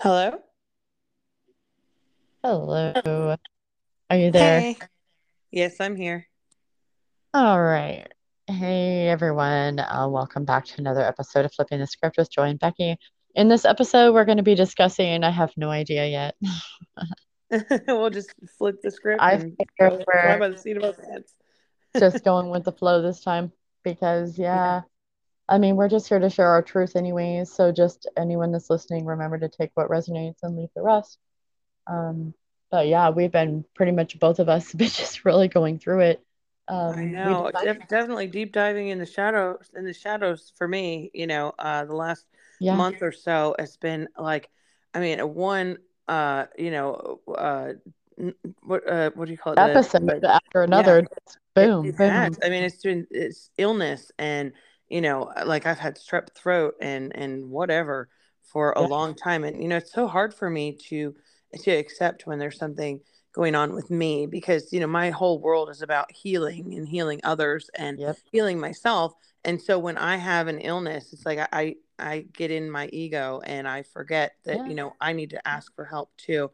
Hello? Hello. Are you there? Hey. Yes, I'm here. All right. Hey, everyone. Uh, welcome back to another episode of Flipping the Script with Joy and Becky. In this episode, we're going to be discussing, I have no idea yet. we'll just flip the script I and figure we're by the seat of our pants. just going with the flow this time because, Yeah, yeah, I mean, we're just here to share our truth, anyways. So, just anyone that's listening, remember to take what resonates and leave the rest. Um, but yeah, we've been pretty much both of us been just really going through it. I Um, we know. decided, Def definitely deep diving in the shadows in the shadows for me, you know, uh the last yeah, month or so has been like I mean, one uh, you know, uh what uh what do you call it? Episode the after yeah, another, it, boom, it boom. I mean, it's been it's illness and you know, like I've had strep throat and and whatever for a Yeah, long time and you know, it's so hard for me to to accept when there's something going on with me because you know my whole world is about healing and healing others and yep, healing myself and so when i have an illness it's like i i get in my ego and i forget that yeah, you know i need to ask for help too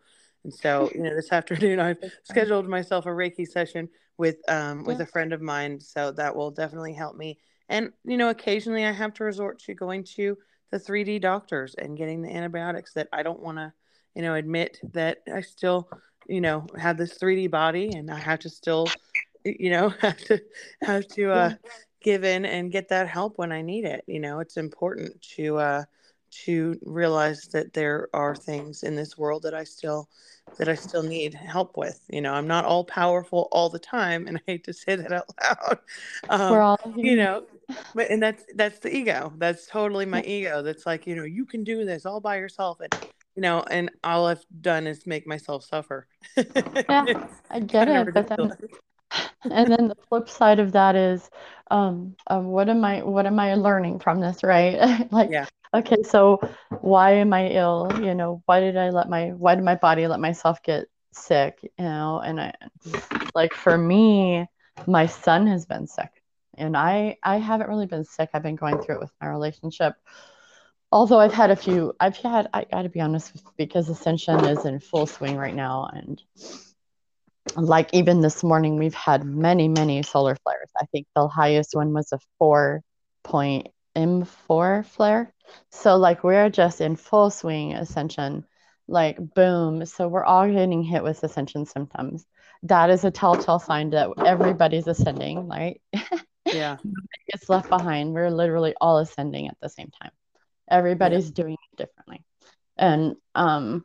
and so you know this afternoon i've scheduled myself a reiki session with um with Yeah, a friend of mine so that will definitely help me and you know occasionally i have to resort to going to the 3d doctors and getting the antibiotics that i don't want to you know admit that i still you know, have this 3D body and I have to still, you know, have to have to uh give in and get that help when I need it. You know, it's important to uh to realize that there are things in this world that I still that I still need help with. You know, I'm not all powerful all the time and I hate to say that out loud. we're Um, all you know, but and that's that's the ego. That's totally my ego. That's like, you know, you can do this all by yourself and you know, and all I've done is make myself suffer. yeah, I get of it. But then, and then the flip side of that is, um, um, what am I, what am I learning from this, right? Like, Yeah. Okay, so why am I ill? You know, why did I let my, why did my body let myself get sick? You know, and I, like for me, my son has been sick, and I, I haven't really been sick. I've been going through it with my relationship Although I've had a few, I've had, I got to be honest, because Ascension is in full swing right now. And like even this morning, we've had many, many solar flares. I think the highest one was a four point M4 flare. So, like, we're just in full swing Ascension, like, boom. So, we're all getting hit with Ascension symptoms. That is a telltale sign that everybody's ascending, right? Yeah. Gets left behind. We're literally all ascending at the same time. Yeah. Everybody's doing it differently. And um,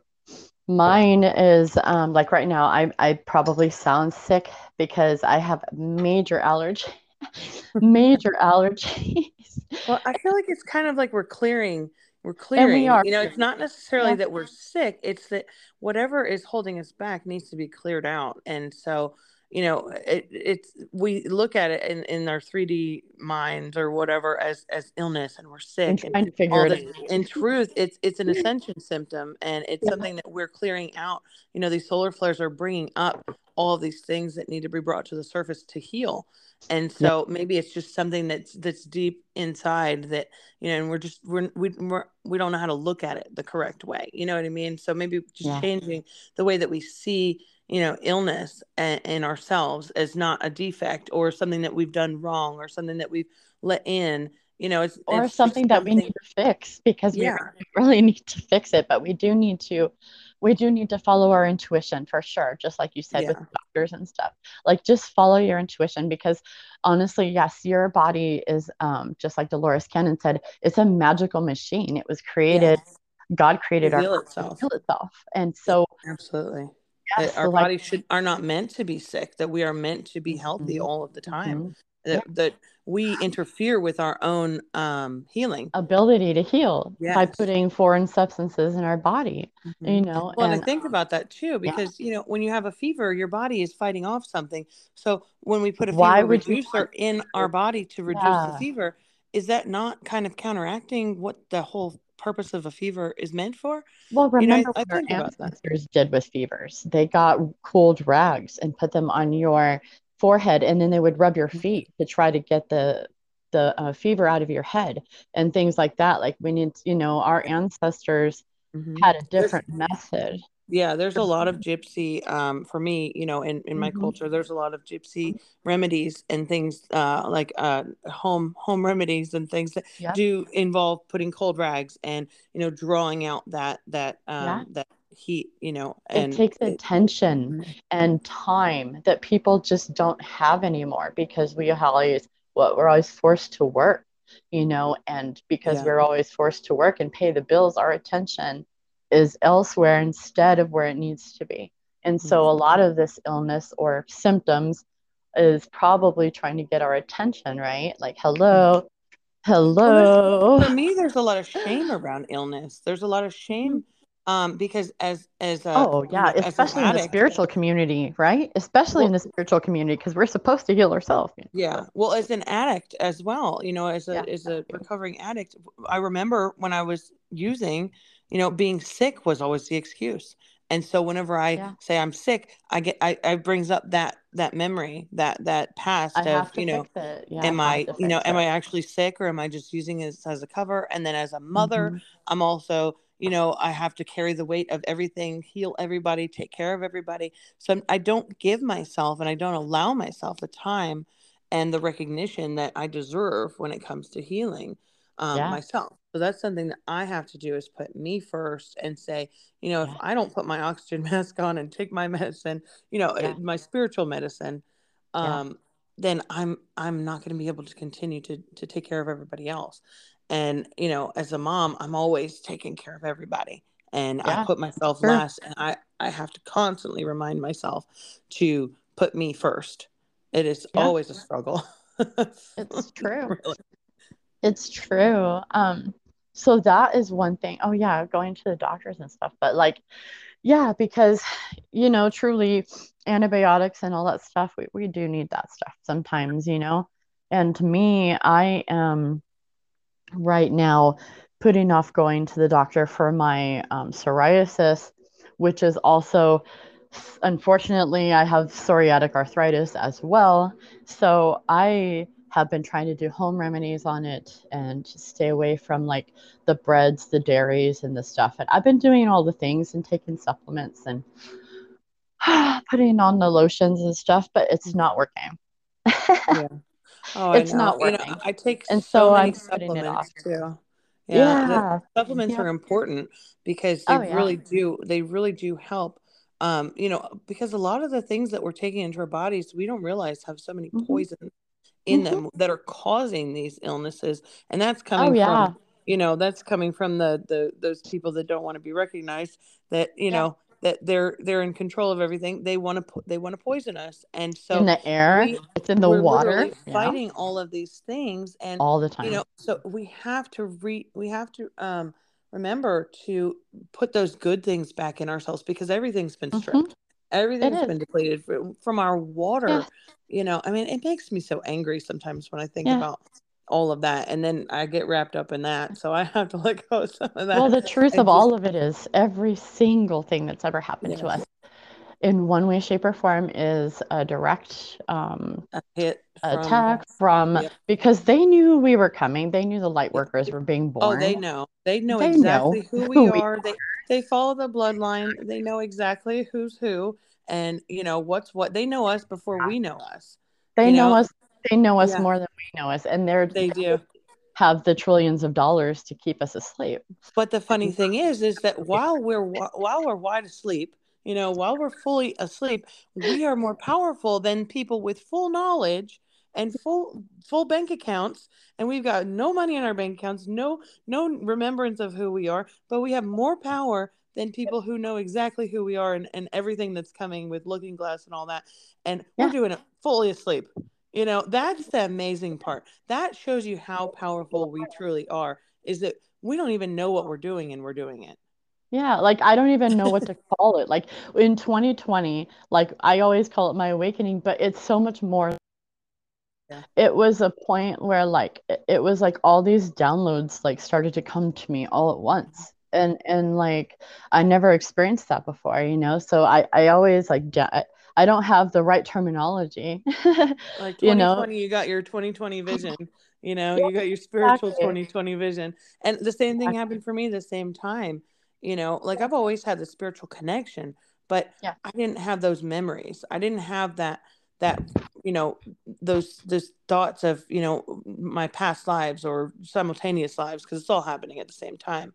mine is um, like right now, I, I probably sound sick because I have major allergy, major allergies. Well, I feel like it's kind of like we're clearing, we're And we clearing. are, You know, it's not necessarily yeah, that we're sick, it's that whatever is holding us back needs to be cleared out. And so, you know, it, it's we look at it in, in our 3D minds or whatever as as illness and we're sick and trying to figure all it out. In truth, it's it's an ascension symptom and it's Yeah, something that we're clearing out. You know, these solar flares are bringing up all these things that need to be brought to the surface to heal and yeah, so maybe it's just something that's that's deep inside that you know and we're just we're we, we're we don't know how to look at it the correct way you know what i mean so maybe just yeah. changing the way that we see you know illness in ourselves as not a defect or something that we've done wrong or something that we've let in you know it's Or it's something that we need to fix because we really need to fix it, but we do need to we do need to follow our intuition for sure, just like you said with doctors and stuff. Like just follow your intuition because honestly, yes, your body is um just like Dolores Cannon said, it's a magical machine. It was created, yes God created our heal itself heal itself. And so absolutely that our so like bodies should are not meant to be sick that we are meant to be healthy mhm, all of the time mhm. Yeah, that that we interfere with our own um healing. Ability to heal by putting foreign substances in our body, hmm you know, well and i think about that too yeah, because you know when you have a fever your body is fighting off something. So when we put a why fever reducer in our body to reduce the fever is that not kind of counteracting what the whole purpose of a fever is meant for Well, you know i, remember I what our think ancestors did with fevers? They got cold rags and put them on your forehead, and then they would rub your feet to try to get the the uh, fever out of your head and things like that. Like we need, you know, our ancestors mm-hmm. had a different there's, method. Yeah, there's a lot of gypsy. Um, for me, you know, in in my mm-hmm. culture, there's a lot of gypsy remedies and things uh, like uh, home home remedies and things that do involve putting cold rags and you know drawing out that that um, yeah. that heat. You know, and it takes attention it, and time that people just don't have anymore because we always what we're always forced to work you know and because yeah. we're always forced to work and pay the bills our attention is elsewhere instead of where it needs to be. And so a lot of this illness or symptoms is probably trying to get our attention right? Like hello hello. Well, for me there's a lot of shame around illness. There's a lot of shame um, because as as a, oh yeah, especially in the spiritual community, right? Especially well, in the spiritual community, because we're supposed to heal ourselves. Yeah, well, as an addict as well, you know, as a yeah. as a recovering addict, I remember when I was using, you know, being sick was always the excuse. And so whenever I yeah. say I'm sick, I get I, I brings up that that memory, that that past I of you know, yeah, am I, I you know, it. am I actually sick or am I just using it as a cover? And then as a mother, mm-hmm. I'm also you know i have to carry the weight of everything heal everybody take care of everybody so i don't give myself and i don't allow myself the time and the recognition that i deserve when it comes to healing um, yeah. myself so that's something that i have to do is put me first and say you know yeah. if i don't put my oxygen mask on and take my medicine you know yeah. my spiritual medicine um, then i'm i'm not going to be able to continue to to take care of everybody else and you know as a mom i'm always taking care of everybody and i put myself sure. last and i i have to constantly remind myself to put me first it is always a struggle it's true really. It's true. Um so that is one thing. Oh yeah going to the doctors and stuff but like yeah because you know truly antibiotics and all that stuff we, we do need that stuff sometimes you know? And to me i am right now putting off going to the doctor for my um, psoriasis, which is also, unfortunately, I have psoriatic arthritis as well. So I have been trying to do home remedies on it and stay away from like the breads, the dairies, and the stuff. And I've been doing all the things and taking supplements and putting on the lotions and stuff, but it's not working. yeah. Oh, it's not working. You know, I take and so, so many I'm supplements too. Yeah, yeah. supplements yeah. are important because they oh, yeah. really do. They really do help. Um, you know, because a lot of the things that we're taking into our bodies, we don't realize have so many mm-hmm. poisons in mm-hmm. them that are causing these illnesses, and that's oh, coming oh, from you know that's coming from the the those people that don't want to be recognized that you know that they're they're in control of everything they want to they want to poison us and so in the air we, it's in the water fighting yeah. all of these things and all the time you know so we have to re we have to um remember to put those good things back in ourselves because everything's been mm-hmm. stripped mm-hmm. Everything's been depleted from our water yeah. you know i mean it makes me so angry sometimes when i think yeah. about all of that and then i get wrapped up in that so i have to let go of some of that. Well the truth of just, all of it is every single thing that's ever happened yeah. to us in one way shape or form is a direct um, a hit from, attack from because they knew we were coming. They knew the light workers were being born oh they know. They know they exactly know who we who are. We they they follow the bloodline. They know exactly who's who and you know what's what. They know us before we know us they know, know? us. They know us yeah. more than we know us, and they're they do. have the trillions of dollars to keep us asleep. But the funny thing is, is that while we're while we're wide asleep, you know, while we're fully asleep, we are more powerful than people with full knowledge and full full bank accounts and we've got no money in our bank accounts no no remembrance of who we are but we have more power than people who know exactly who we are and, and everything that's coming with looking glass and all that and yeah. we're doing it fully asleep you know, that's the amazing part. That shows you how powerful we truly are, is that we don't even know what we're doing and we're doing it. Yeah, like I don't even know what to call it. Like in 2020, like I always call it my awakening, but it's so much more. Yeah. It was a point where like it was like all these downloads like started to come to me all at once. And and like I never experienced that before, you know. So I I always like I don't have the right terminology. like 2020, you, know? you got your 2020 vision. You know, you got your spiritual exactly. 2020 vision. And the same thing happened for me the same time. you know like i've always had the spiritual connection but Yeah. i didn't have those memories i didn't have that that you know those those thoughts of you know my past lives or simultaneous lives because it's all happening at the same time.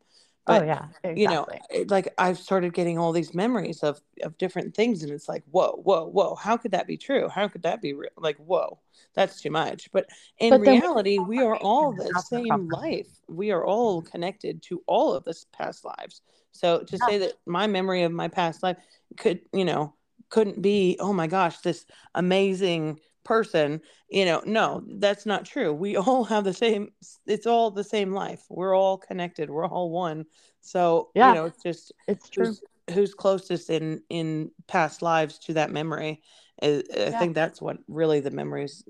Oh, but oh yeah, you know it, like i've started getting all these memories of of different things and it's like whoa whoa whoa how could that be true? How could that be real? Like whoa that's too much. But in But reality we are all the same compromise. life. We are all connected to all of this past lives. So to Yeah. say that my memory of my past life could you know couldn't be oh my gosh this amazing person you know no that's not true we all have the same it's all the same life we're all connected we're all one so Yeah. you know it's just It's true. who's who's closest in in past lives to that memory I, I Yeah. think that's what really the memories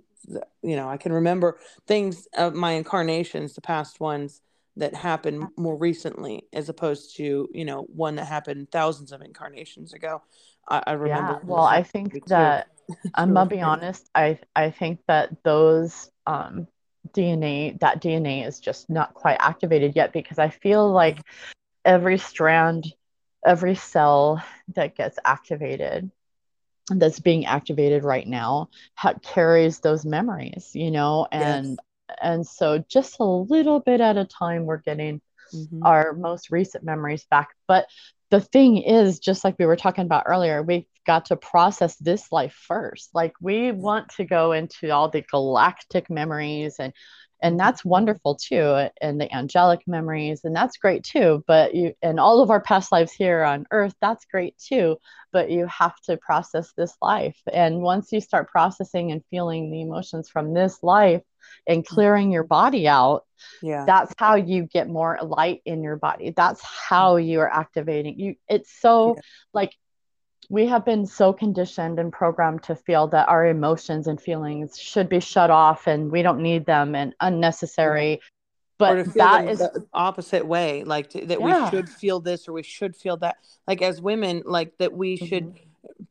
you know i can remember things of my incarnations the past ones that happened more recently as opposed to you know one that happened thousands of incarnations ago i, I remember Yeah. Well, I happened to me think that I'm gonna be honest. I I think that those um, DNA that DNA is just not quite activated yet because I feel like every strand, every cell that gets activated, that's being activated right now, ha- carries those memories, you know, yes and and so just a little bit at a time, we're getting hmm our most recent memories back. But the thing is, just like we were talking about earlier, we've got to process this life first. Like we want to go into all the galactic memories and and that's wonderful too and the angelic memories and that's great too but you and all of our past lives here on earth that's great too but you have to process this life. And once you start processing and feeling the emotions from this life and mm-hmm. clearing your body out yeah. that's how you get more light in your body. That's how you are activating. You it's so Yeah. like we have been so conditioned and programmed to feel that our emotions and feelings should be shut off and we don't need them and unnecessary. But that is the opposite way like to, that we should feel this or we should feel that. Like as women like that we should Mhm.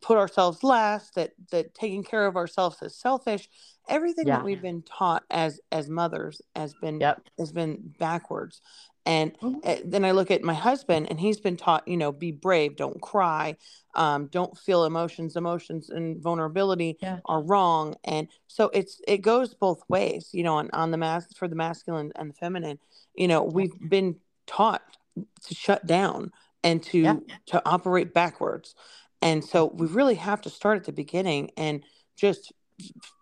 put ourselves last that that taking care of ourselves is selfish. Everything that we've been taught as as mothers has been yep. has been backwards and Mhm. uh, then i look at my husband and he's been taught you know be brave don't cry um, don't feel emotions emotions and vulnerability yeah. are wrong and so it's it goes both ways you know on, on the mass for the masculine and the feminine you know we've been taught to shut down and yeah. to to operate backwards and so we really have to start at the beginning and just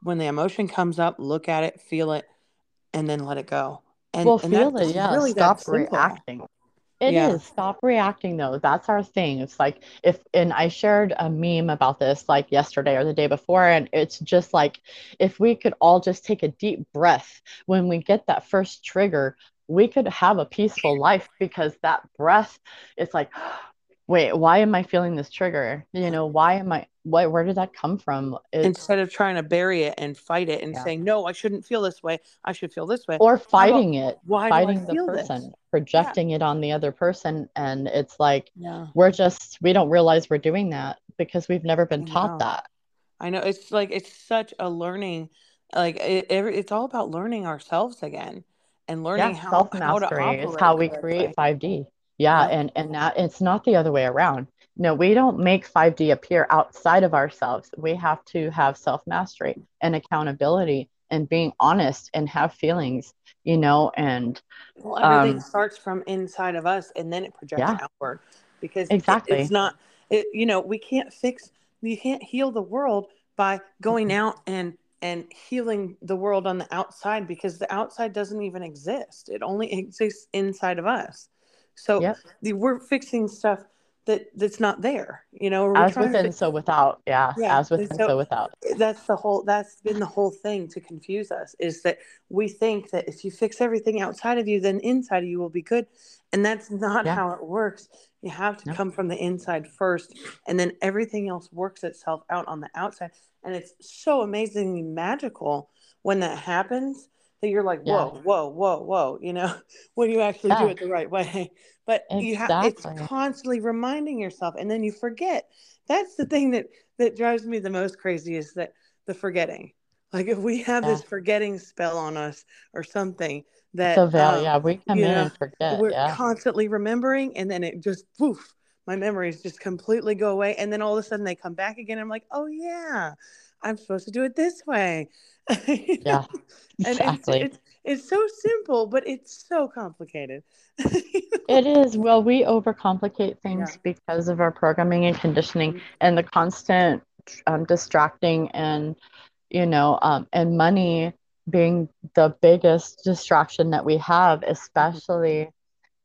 when the emotion comes up look at it feel it and then let it go and well and feel it yeah really stop reacting It yeah is. Stop reacting though. That's our thing. It's like if and I shared a meme about this like yesterday or the day before and it's just like if we could all just take a deep breath when we get that first trigger, we could have a peaceful life because that breath it's like wait, why am I feeling this trigger? You know, why am I what where did that come from? It's instead of trying to bury it and fight it and yeah. saying no i shouldn't feel this way. I should feel this way. Or how about fighting it, why fighting the feel this? person, yeah. projecting it on the other person and it's like yeah. we're just we don't realize we're doing that because we've never been taught that. I know it's like it's such a learning like it, every, it's all about learning ourselves again and learning how how to mastery is operate how we create way. 5d yeah yeah and and that it's not the other way around no we don't make 5d appear outside of ourselves we have to have self mastery and accountability and being honest and have feelings you know and Well, everything um starts from inside of us and then it projects yeah outward because it, it's not, it, you know, we can't fix, you can't heal the world by going Mhm. out and and healing the world on the outside because the outside doesn't even exist. It only exists inside of us. So yep the, we're fixing stuff that that's not there. You know, as trying to within so without yeah Yeah, as within so so without. that's the whole that's been the whole thing to confuse us is that we think that if you fix everything outside of you then inside of you will be good and that's not yeah. how it works. You have to no come from the inside first and then everything else works itself out on the outside and it's so amazingly magical when that happens that you're like yeah whoa whoa whoa whoa you know when you actually do it the right way but you have it's constantly reminding yourself and then you forget that's the thing that that drives me the most crazy is that the forgetting Like if we have yeah. this forgetting spell on us or something that so um, yeah, we come in know, and forget. We're yeah. constantly remembering, and then it just poof, my memories just completely go away, and then all of a sudden they come back again. I'm like, oh yeah, I'm supposed to do it this way. yeah, exactly. It's, it's, it's so simple, but it's so complicated. it is. Well, we overcomplicate things yeah. because of our programming and conditioning mm-hmm. and the constant um, distracting and you know, um, and money being the biggest distraction that we have, especially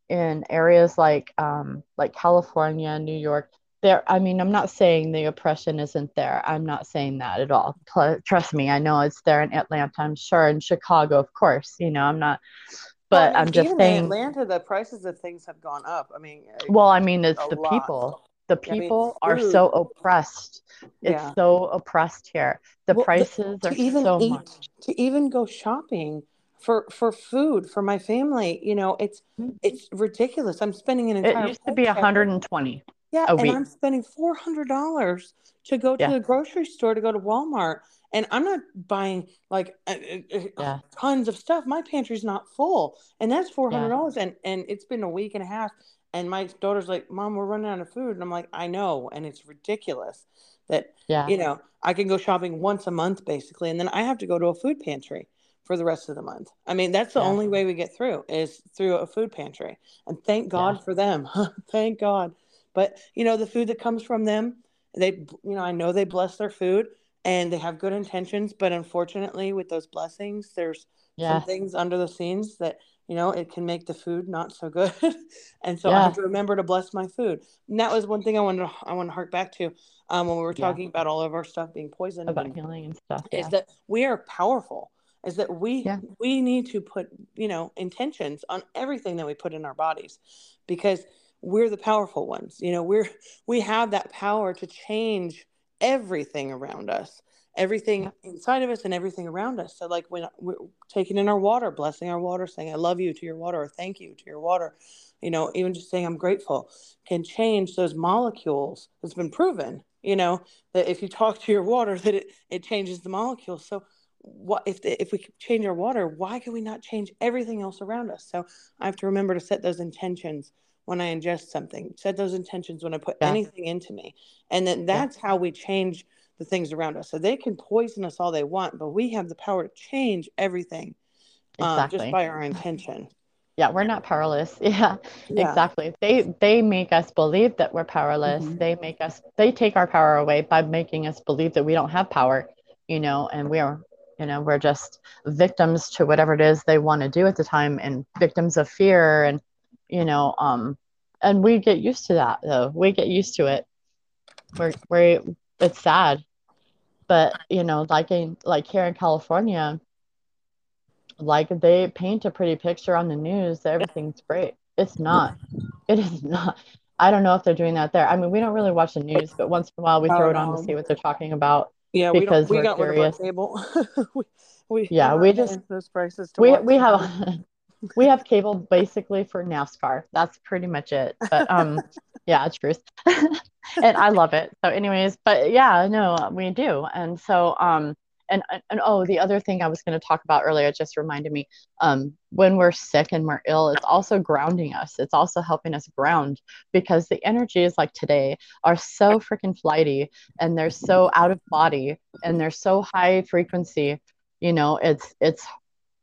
in areas like um, like California, New York. There, I mean, I'm not saying the oppression isn't there. I'm not saying that at all. trust me, I know it's there in Atlanta. I'm sure in Chicago, of course. You know, I'm not. But well, I am just saying, Atlanta, the prices of things have gone up. I mean, well, I mean, it's the lot. people the people I mean, are so oppressed. It's yeah. so oppressed here. The well, prices the, are even so eat, much. To even go shopping for for food for my family, you know, it's mm-hmm. it's ridiculous. I'm spending an entire. It used to be 120. Yeah, and week. I'm spending four hundred dollars to go to yeah. the grocery store to go to Walmart, and I'm not buying like uh, uh, uh yeah. tons of stuff. My pantry's not full, and that's four hundred dollars. Yeah. And and it's been a week and a half and my daughter's like, Mom, we're running out of food. And I'm like, I know. And it's ridiculous that, yeah. you know, I can go shopping once a month basically. And then I have to go to a food pantry for the rest of the month. I mean, that's the yeah. only way we get through is through a food pantry. And thank God yeah. for them. thank God. But, you know, the food that comes from them, they, you know, I know they bless their food and they have good intentions. But unfortunately, with those blessings, there's some things under the scenes that, you know it can make the food not so good and so yeah. i have to remember to bless my food and that was one thing i wanted to i want to hark back to um, when we were talking yeah. about all of our stuff being poisoned about and, healing and stuff yeah. is that we are powerful is that we we need to put you know intentions on everything that we put in our bodies because we're the powerful ones you know we're we have that power to change everything around us everything inside of us and everything around us. So, like when we're taking in our water, blessing our water, saying, I love you to your water, or thank you to your water, you know, even just saying, I'm grateful can change those molecules. It's been proven, you know, that if you talk to your water, that it, it changes the molecules. So, what if the, if we change our water why can we not change everything else around us so i have to remember to set those intentions when i ingest something set those intentions when i put yeah. anything into me and then that's yeah. how we change the things around us. So they can poison us all they want, but we have the power to change everything exactly. um, just by our intention. Yeah, we're not powerless. Yeah, yeah, exactly. They they make us believe that we're powerless. Mm-hmm. They make us they take our power away by making us believe that we don't have power, you know, and we're you know, we're just victims to whatever it is they want to do at the time and victims of fear and you know, um and we get used to that though. We get used to it. We're we're it's sad. But you know like in like here in california like they paint a pretty picture on the news that everything's great. It's not. It is not. I don't know if they're doing that there. I mean we don't really watch the news but once in a while we throw it on to see what they're talking about yeah because we, we got curious. rid of our cable. We, we yeah we just those prices we, we have we have cable basically for NASCAR. That's pretty much it. But um, yeah, truth. and I love it. So, anyways, but yeah, no, we do. And so, um, and and oh, the other thing I was going to talk about earlier just reminded me. Um, when we're sick and we're ill, it's also grounding us. It's also helping us ground because the energies like today are so freaking flighty and they're so out of body and they're so high frequency. You know, it's it's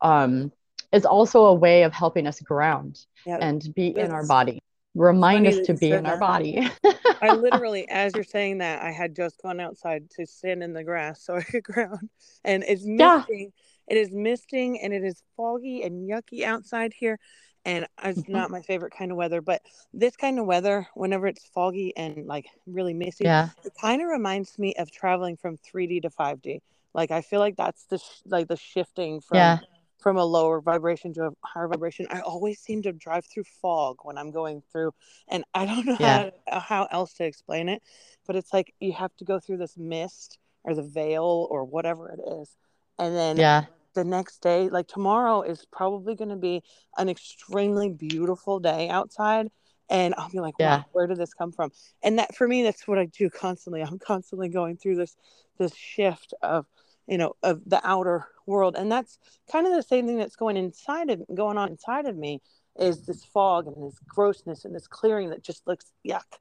um is also a way of helping us ground yeah, and be in our body. Remind us to be in our body. I literally as you're saying that i had just gone outside to stand in the grass so i could ground. And it's misting yeah. it is misting and it is foggy and yucky outside here. And it's mm-hmm. not my favorite kind of weather but this kind of weather whenever it's foggy and like really misty yeah. it kind of reminds me of traveling from 3d to 5d like i feel like that's the sh- like the shifting from yeah from a lower vibration to a higher vibration. I always seem to drive through fog when I'm going through, and I don't know yeah. how, how else to explain it, but it's like you have to go through this mist or the veil or whatever it is. And then yeah. the next day, like tomorrow is probably going to be an extremely beautiful day outside. And I'll be like, yeah. where did this come from? And that for me, that's what I do constantly. I'm constantly going through this this shift of you know, of the outer world. And that's kind of the same thing that's going inside of going on inside of me is this fog and this grossness and this clearing that just looks yuck.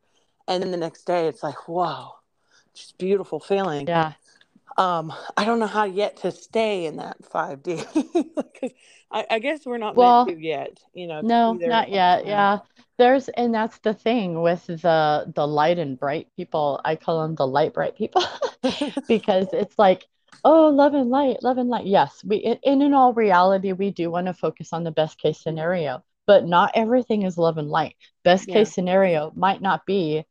And then the next day it's like, wow, just beautiful feeling. Yeah. Um, I don't know how yet to stay in that five D because I guess we're not well, meant to yet, you know. No, not yet. Yeah. There's and that's the thing with the the light and bright people. I call them the light bright people because it's like oh love and light love and light. Yes we in, in all reality we do want to focus on the best case scenario but not everything is love and light. Best yeah. case scenario might not be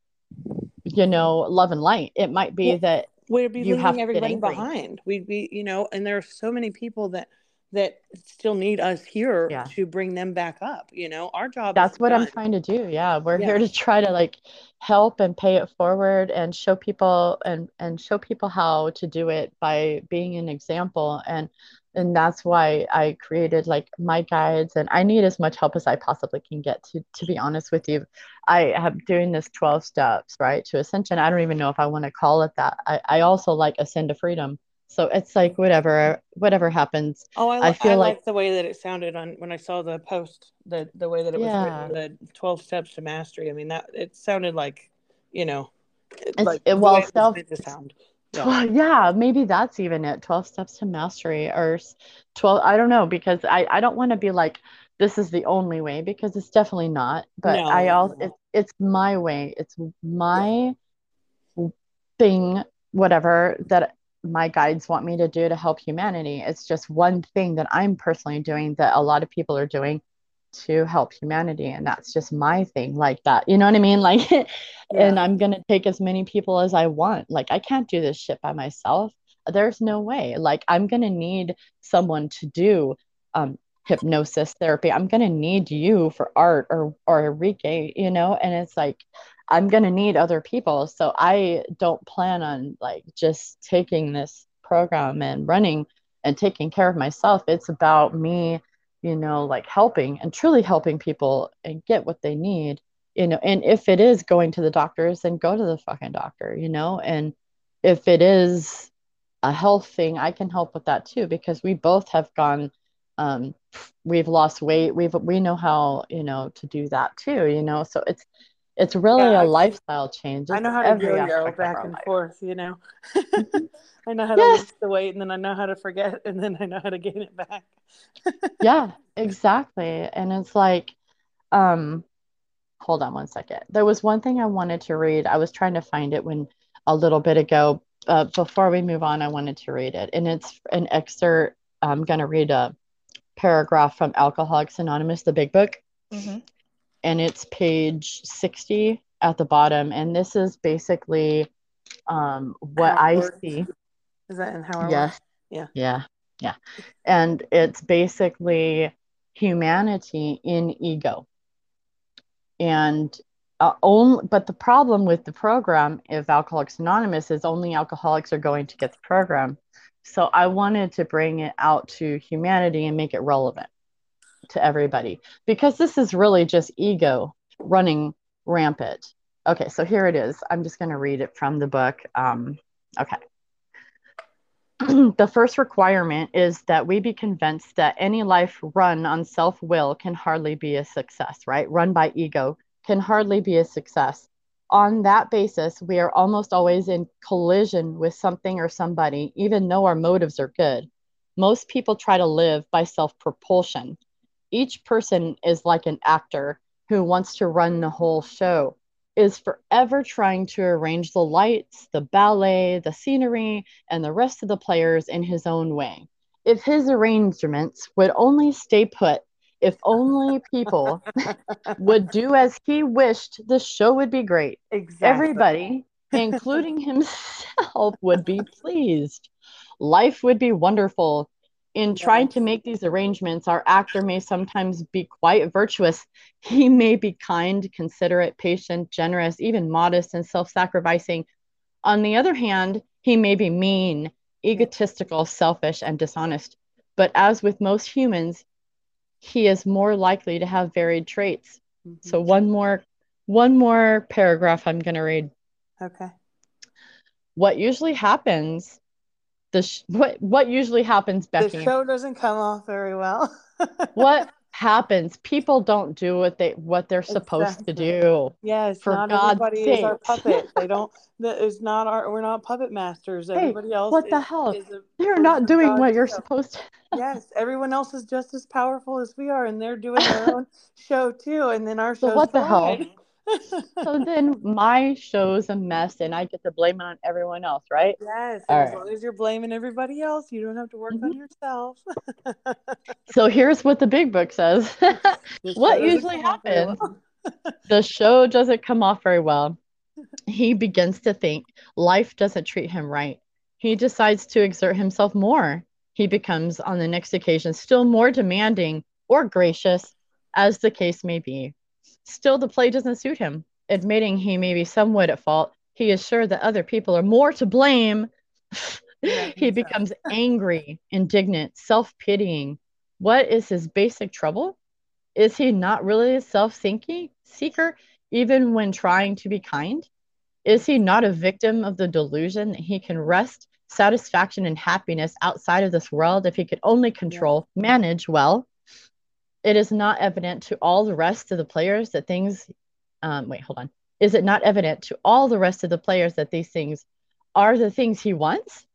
you know love and light. It might be that we'd be leaving everybody behind. We'd be you know and there are so many people that that still need us here yeah. to bring them back up you know? Our job that's what done. i'm trying to do yeah. We're yeah. here to try to like help and pay it forward and show people and and show people how to do it by being an example. And and that's why i created like my guides. And i need as much help as i possibly can get to to be honest with you. I have doing this 12 steps right to ascension. I don't even know if i want to call it that. I, I also like ascend to freedom so it's like whatever, whatever happens. Oh, I, I feel I like, like, the way that it sounded on when I saw the post, the the way that it was yeah. written, the twelve steps to mastery. I mean, that it sounded like, you know, it's, like it, well, self sound. Yeah. yeah, maybe that's even it. Twelve steps to mastery, or twelve. I don't know because I I don't want to be like this is the only way because it's definitely not. But no, I also no. it's it's my way. It's my yeah. thing, whatever that my guides want me to do to help humanity. It's just one thing that I'm personally doing that a lot of people are doing to help humanity. And that's just my thing, like that. You know what I mean? Like, yeah. and I'm going to take as many people as I want. Like, I can't do this shit by myself. There's no way. Like, I'm going to need someone to do um, hypnosis therapy. I'm going to need you for art or, or Reiki, you know? And it's like, I'm going to need other people. So I don't plan on like just taking this program and running and taking care of myself. It's about me, you know, like helping and truly helping people and get what they need, you know. And if it is going to the doctors, then go to the fucking doctor, you know. And if it is a health thing, I can help with that too because we both have gone um, we've lost weight we've we know how you know to do that too you know so it's it's really yeah, a lifestyle change. It's I know how to yo-yo back and life. forth, you know. I know how to yes. lose the weight and then I know how to forget and then I know how to gain it back. yeah, exactly. And it's like, um, hold on one second. There was one thing I wanted to read. I was trying to find it when a little bit ago. Uh, before we move on, I wanted to read it. And it's an excerpt. I'm going to read a paragraph from Alcoholics Anonymous, the big book. Mm-hmm and it's page 60 at the bottom. And this is basically um, what I see. Is that in how? Yes. Yeah. Yeah. Yeah. And it's basically humanity in ego. And uh, only, but the problem with the program, if Alcoholics Anonymous, is only alcoholics are going to get the program. So I wanted to bring it out to humanity and make it relevant to everybody because this is really just ego running rampant. Okay, so here it is. I'm just going to read it from the book. Um, okay. the first requirement is that we be convinced that any life run on self will can hardly be a success, right? Run by ego can hardly be a success. On that basis, we are almost always in collision with something or somebody, even though our motives are good. Most people try to live by self propulsion, each person is like an actor who wants to run the whole show, is forever trying to arrange the lights, the ballet, the scenery, and the rest of the players in his own way. If his arrangements would only stay put, if only people would do as he wished, the show would be great. Exactly. Everybody, including himself, would be pleased. Life would be wonderful in trying to make these arrangements, our actor may sometimes be quite virtuous. He may be kind, considerate, patient, generous, even modest and self sacrificing. On the other hand, he may be mean, egotistical, selfish, and dishonest. But as with most humans, he is more likely to have varied traits. Mm-hmm. So one more one more paragraph I'm going to read. Okay. What usually happens the sh- what what usually happens, Becky? The show doesn't come off very well. what happens? People don't do what they what they're supposed exactly. to do. Yes, for not God's everybody sake. is our puppet. They don't. That is not our. We're not puppet masters. Everybody hey, else. What the hell? they're not doing God what you're supposed to. yes, everyone else is just as powerful as we are, and they're doing their own show too. And then our show. What the hell? So then my show's a mess and I get to blame it on everyone else, right? Yes. as right. long as you're blaming everybody else, you don't have to work mm-hmm. on yourself. so here's what the big book says. what usually happens? the show doesn't come off very well. He begins to think life doesn't treat him right. He decides to exert himself more. He becomes, on the next occasion, still more demanding or gracious, as the case may be. Still, the play doesn't suit him. Admitting he may be somewhat at fault, he is sure that other people are more to blame. he becomes angry, indignant, self pitying. What is his basic trouble? Is he not really a self thinking seeker, even when trying to be kind? Is he not a victim of the delusion that he can wrest satisfaction and happiness outside of this world if he could only control, yeah. manage well, it is not evident to all the rest of the players that things um, wait hold on. Is it not evident to all the rest of the players that these things are the things he wants?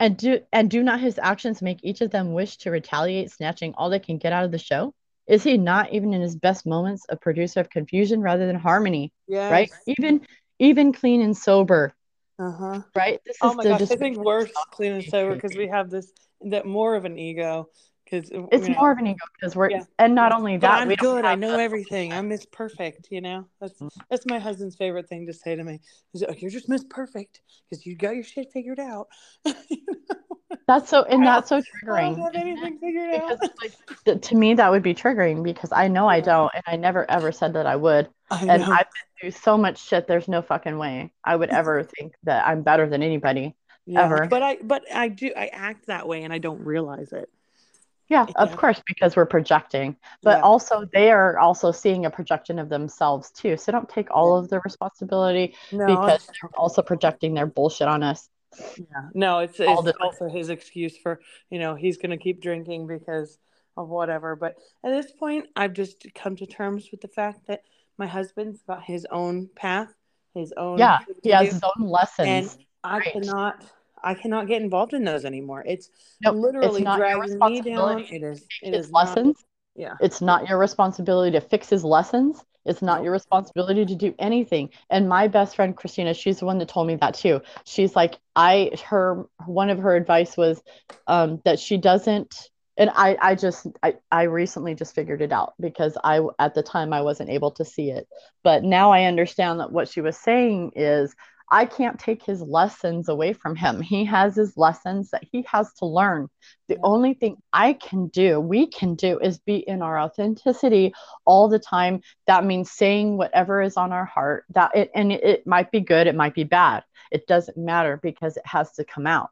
And do and do not his actions make each of them wish to retaliate snatching all they can get out of the show? Is he not even in his best moments a producer of confusion rather than harmony yes. right? Even even clean and sober uh-huh. right? This oh my gosh i think worse clean and sober because we have this that more of an ego because it's more of an ego because we're yeah. and not only that but I'm good. I know everything. I'm Miss Perfect you know? That's mm-hmm. that's my husband's favorite thing to say to me. Is oh, you're just Miss Perfect because you got your shit figured out. That's so and that's so triggering I don't have anything figured out. like, to me that would be triggering because I know. I don't and I never ever said that I would. I and I've been through so much shit there's no fucking way I would ever think that I'm better than anybody yeah. ever. But I but I do I act that way and I don't realize it yeah, of course, because we're projecting, but yeah. also they are also seeing a projection of themselves too. So don't take all of the responsibility no, because they're also projecting their bullshit on us. Yeah, no, it's, it's also his excuse for you know he's going to keep drinking because of whatever. But at this point, I've just come to terms with the fact that my husband's got his own path, his own yeah, he has his own lessons, and I right. cannot I cannot get involved in those anymore. It's nope, literally it's dragging me down. It is it is lessons. Not, yeah. It's not your responsibility to fix his lessons. It's not your responsibility to do anything. And my best friend Christina, she's the one that told me that too. She's like, I her one of her advice was um, that she doesn't and I, I just I, I recently just figured it out because I at the time I wasn't able to see it. But now I understand that what she was saying is I can't take his lessons away from him. He has his lessons that he has to learn. The yeah. only thing I can do, we can do, is be in our authenticity all the time. That means saying whatever is on our heart. That it, and it, it might be good, it might be bad. It doesn't matter because it has to come out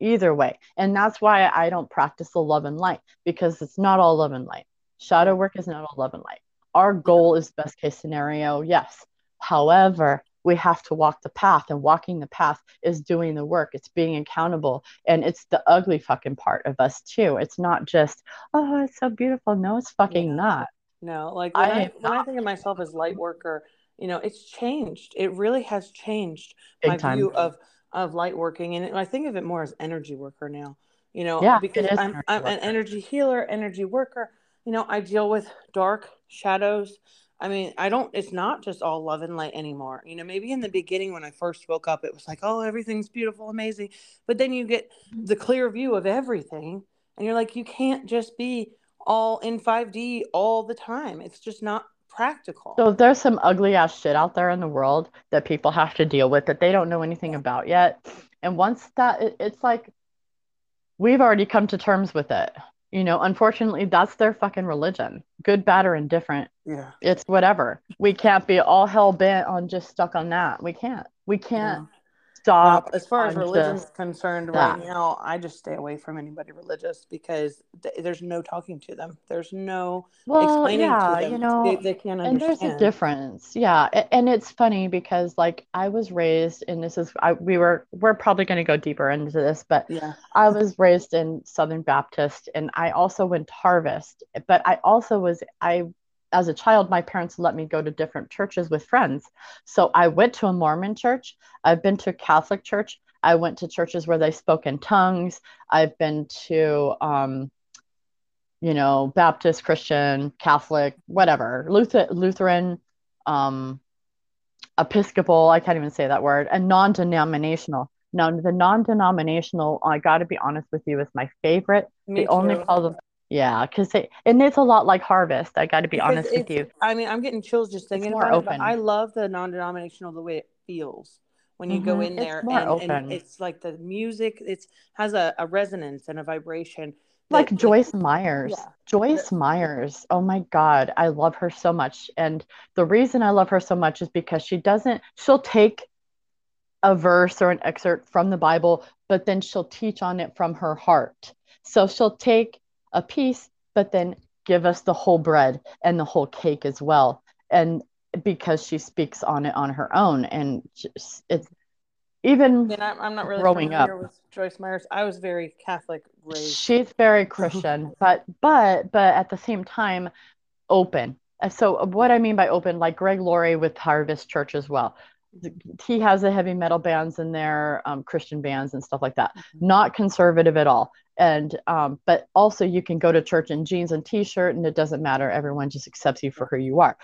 either way. And that's why I don't practice the love and light because it's not all love and light. Shadow work is not all love and light. Our goal is best case scenario, yes. However, we have to walk the path and walking the path is doing the work. It's being accountable and it's the ugly fucking part of us too. It's not just oh it's so beautiful. No it's fucking yeah. not. No like when I, I when I think of myself as light worker you know it's changed. It really has changed Big my time. view of of light working and I think of it more as energy worker now you know yeah, because I'm, I'm an energy healer energy worker. You know I deal with dark shadows I mean, I don't, it's not just all love and light anymore. You know, maybe in the beginning when I first woke up, it was like, oh, everything's beautiful, amazing. But then you get mm-hmm. the clear view of everything. And you're like, you can't just be all in 5D all the time. It's just not practical. So there's some ugly ass shit out there in the world that people have to deal with that they don't know anything about yet. And once that, it, it's like, we've already come to terms with it you know unfortunately that's their fucking religion good bad or indifferent. Yeah. It's whatever. We can't be all hell bent on just stuck on that. We can't. We can't stop. as far as on religion is concerned, that. right now, I just stay away from anybody religious because th- there's no talking to them. There's no Well, explaining yeah, to them. you know, they can't understand. and there's a difference. Yeah, and it's funny because like I was raised, and this is I we were we're probably going to go deeper into this, but Yeah. I was raised in Southern Baptist, and I also went to Harvest. But I also was I as a child, my parents let me go to different churches with friends. So I went to a Mormon church. I've been to a Catholic church. I went to churches where they spoke in tongues. I've been to um, you know, Baptist, Christian, Catholic, whatever, Luther, Lutheran, um, Episcopal, I can't even say that word, and non denominational. Now, the non denominational, I got to be honest with you, is my favorite. Me The only too. problem, yeah, because it, and it's a lot like Harvest. I got to be Because honest with you. I mean, I'm getting chills just thinking more about it. I love the non-denominational the way it feels when you go Mhm, in it's there more and, and open. it's like the music it's has a, a resonance and a vibration like Joyce Myers. yeah Joyce Myers. Oh my God, I love her so much. And the reason I love her so much is because she doesn't, she'll take a verse or an excerpt from the Bible, but then she'll teach on it from her heart. So she'll take a piece, but then give us the whole bread and the whole cake as well. And because she speaks on it on her own. And just, it's even and I'm, I'm not really growing up. with Joyce Myers I was very Catholic raised she's very christian but but but at the same time open so what i mean by open like greg laurie with harvest church as well he has the heavy metal bands in there um, christian bands and stuff like that. Not conservative at all. And um, but also you can go to church in jeans and t-shirt and it doesn't matter. Everyone just accepts you for who you are.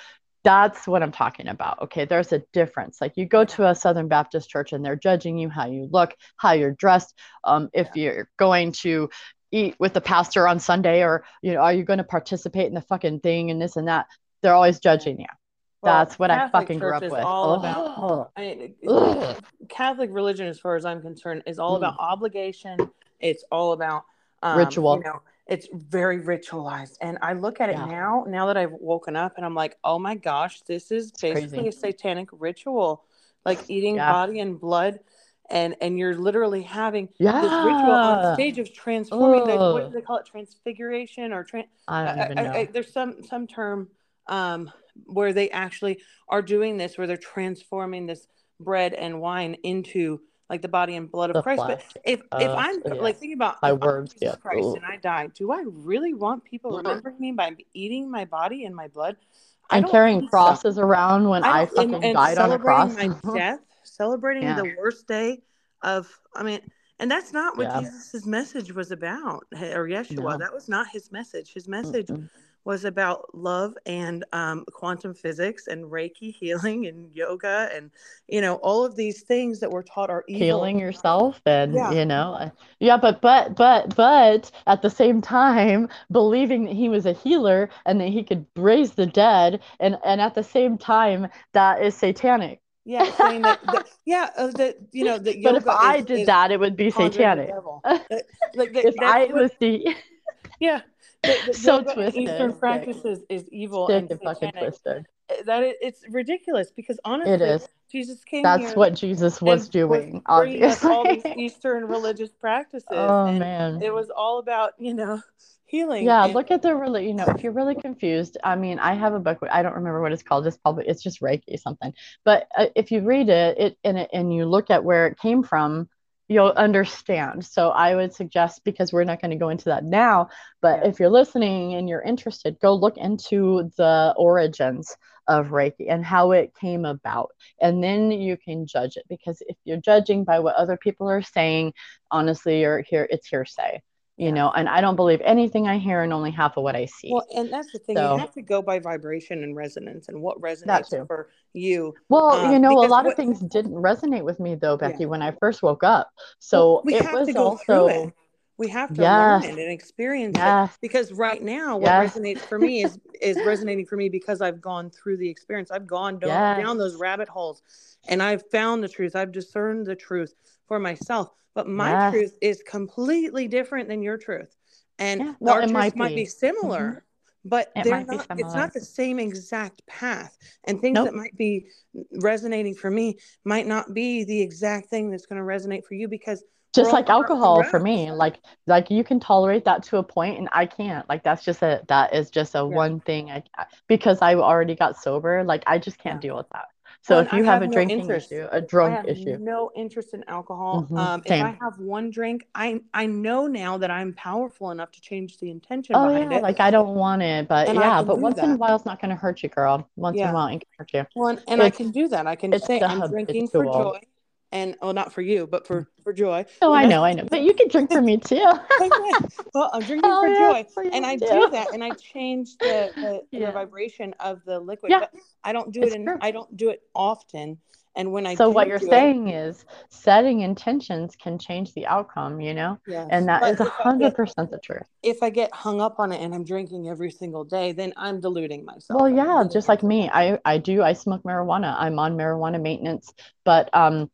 That's what i'm talking about. Okay there's a difference. Like you go to a southern baptist church and they're judging you how you look how you're dressed. Um, if you're going to eat with the pastor on sunday or you know are you going to participate in the fucking thing and this and that? They're always judging you Well, that's what i Catholic fucking grew up with all about Oh. I mean, Ugh. Catholic religion, as far as I'm concerned, is all Mm. about obligation. It's all about um, Ritual. You know, it's very ritualized, and I look at it Yeah. now. Now that I've woken up, and I'm like, oh my gosh, this is basically a satanic ritual, like eating Yeah. body and blood, and and you're literally having this ritual on stage of transforming. The, what do they call it? Transfiguration or tran i don't even I, know I, there's some some term um, where they actually are doing this, where they're transforming this bread and wine into like the body and blood of the Christ. But flesh if if uh, I'm yeah like thinking about my I'm words Jesus yeah Christ Ugh. and I die, do I really want people Ugh. remembering me by eating my body and my blood? I and carrying think so. crosses around when I i don't and, fucking and died on a celebrating cross my death, celebrating yeah the worst day of I mean and that's not what yeah Jesus' message was about, or Yeshua. no That was not his message. His message Mm-mm. Was about love and um, quantum physics and Reiki healing and yoga and you know all of these things that we're taught are evil. healing yourself and Yeah, you know uh, yeah but but but but at the same time believing that he was a healer and that he could raise the dead and and at the same time that is satanic yeah, saying that, that yeah, uh, that you know that but if i is did is that it would be satanic. Like that, if i was the yeah. The, so twisted Eastern practices is evil and and fucking twisted That it's ridiculous because honestly, is Jesus came that's what jesus was was doing bringing us all these Eastern religious practices, oh man it was all about you know healing. Yeah, And look at the really, you know, if you're really confused, I mean, I have a book, I don't remember what it's called. It's probably, it's just Reiki something. But uh, if you read it, it and, it and you look at where it came from, you'll understand. So I would suggest, because we're not going to go into that now, but Yeah. if you're listening and you're interested, go look into the origins of Reiki and how it came about. And then you can judge it. Because if you're judging by what other people are saying, honestly, you're here, it's hearsay you Yeah. know and i don't believe anything i hear and only half of what i see well, and that's the thing. So- you have to go by vibration and resonance and what resonates for you. well um, you know a lot what- of things didn't resonate with me though becky Yeah. when i first woke up so Well, we it have was to go also through it. We have to Yes. learn it and experience it. because right now what Yes. resonates for me is is resonating for me because i've gone through the experience i've gone down, Yes. down those rabbit holes and i've found the truth i've discerned the truth for myself but my truth is completely different than your truth. And Yeah, well, our it truth might might be. similar mm-hmm. but It they're not it's not the same exact path. And things Nope. that might be resonating for me might not be the exact thing that's going to resonate for you because just like alcohol for me like like you can tolerate that to a point and i can't. Like that's just a that is just a Yeah. one thing i I- because i already got sober like i just can't Yeah. deal with that so Well, if you have have a no drinking interest. issue a I drunk have issue. no interest in alcohol. hmm Um, if I have one drink, I I know now that I'm powerful enough to change the intention oh yeah it, like i don't want it but and yeah but once in a while it's not going to hurt you girl. Once in a while it can hurt you. Well, and, and I can do that. I can say I'm drinking for joy, and well, not for you, but for for joy. oh i know. i know but you can drink for me too. Well, I'm drinking hell for yeah joy, and I please do that, and I change the the, the vibration of the liquid, yeah but I don't do it it's in true I don't do it often. And when I So what you're saying is setting intentions can change the outcome, you know? yes. And that But is a if I hundred get percent the truth. if I get hung up on it and I'm drinking every single day, then I'm deluding myself. Well, yeah, just like me, I I do I smoke marijuana. I'm on marijuana maintenance, but um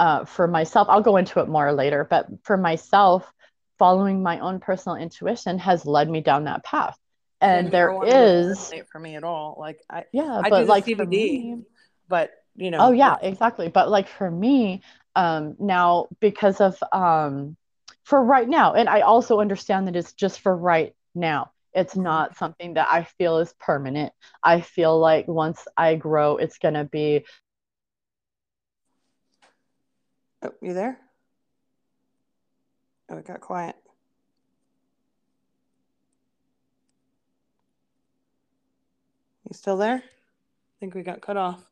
uh for myself, I'll go into it more later, but for myself, following my own personal intuition has led me down that path. And there is, for me at all. Like I yeah, I but like CBD, me, but you know. oh yeah, exactly. But like for me, um now because of um for right now, and I also understand that it's just for right now. It's Mhm. not something that I feel is permanent. I feel like once I grow, it's gonna be Oh, you there? Oh, it got quiet. You still there? I think we got cut off.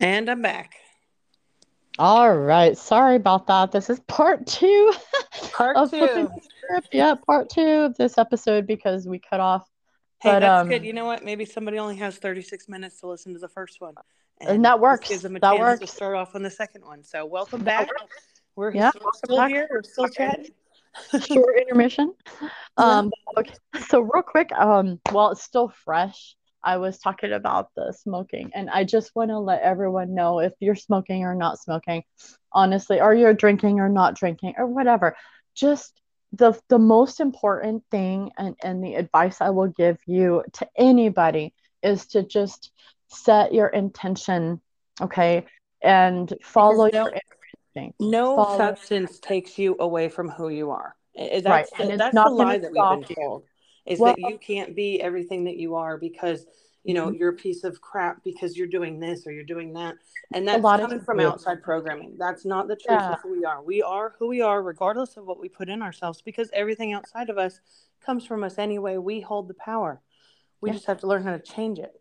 And I'm back. All right. Sorry about that. This is part two Part of two. script. Yeah, part two of this episode because we cut off. Hey, But that's good. um, You know what? Maybe somebody only has 36 minutes to listen to the first one. and And that works. gives them a That chance to start off on the second one. So welcome back. We're Yeah, we're still back. here. We're still chatting. Short intermission. Um, okay. So real quick, um, while it's still fresh, I was talking about the smoking, and I just want to let everyone know if you're smoking or not smoking, honestly, or you're drinking or not drinking or whatever, just the the most important thing and, and the advice I will give you to anybody is to just set your intention, okay, and follow Because your no instinct. no Follow substance takes you away from who you are. I- right, That's and it's that's the lie that we've been told is Well, that you can't be everything that you are because you know mhm. you're a piece of crap because you're doing this or you're doing that and a that's coming from outside programming that's not the truth Yeah. of who we are we are who we are regardless of what we put in ourselves because everything outside of us comes from us anyway we hold the power we Yeah. just have to learn how to change it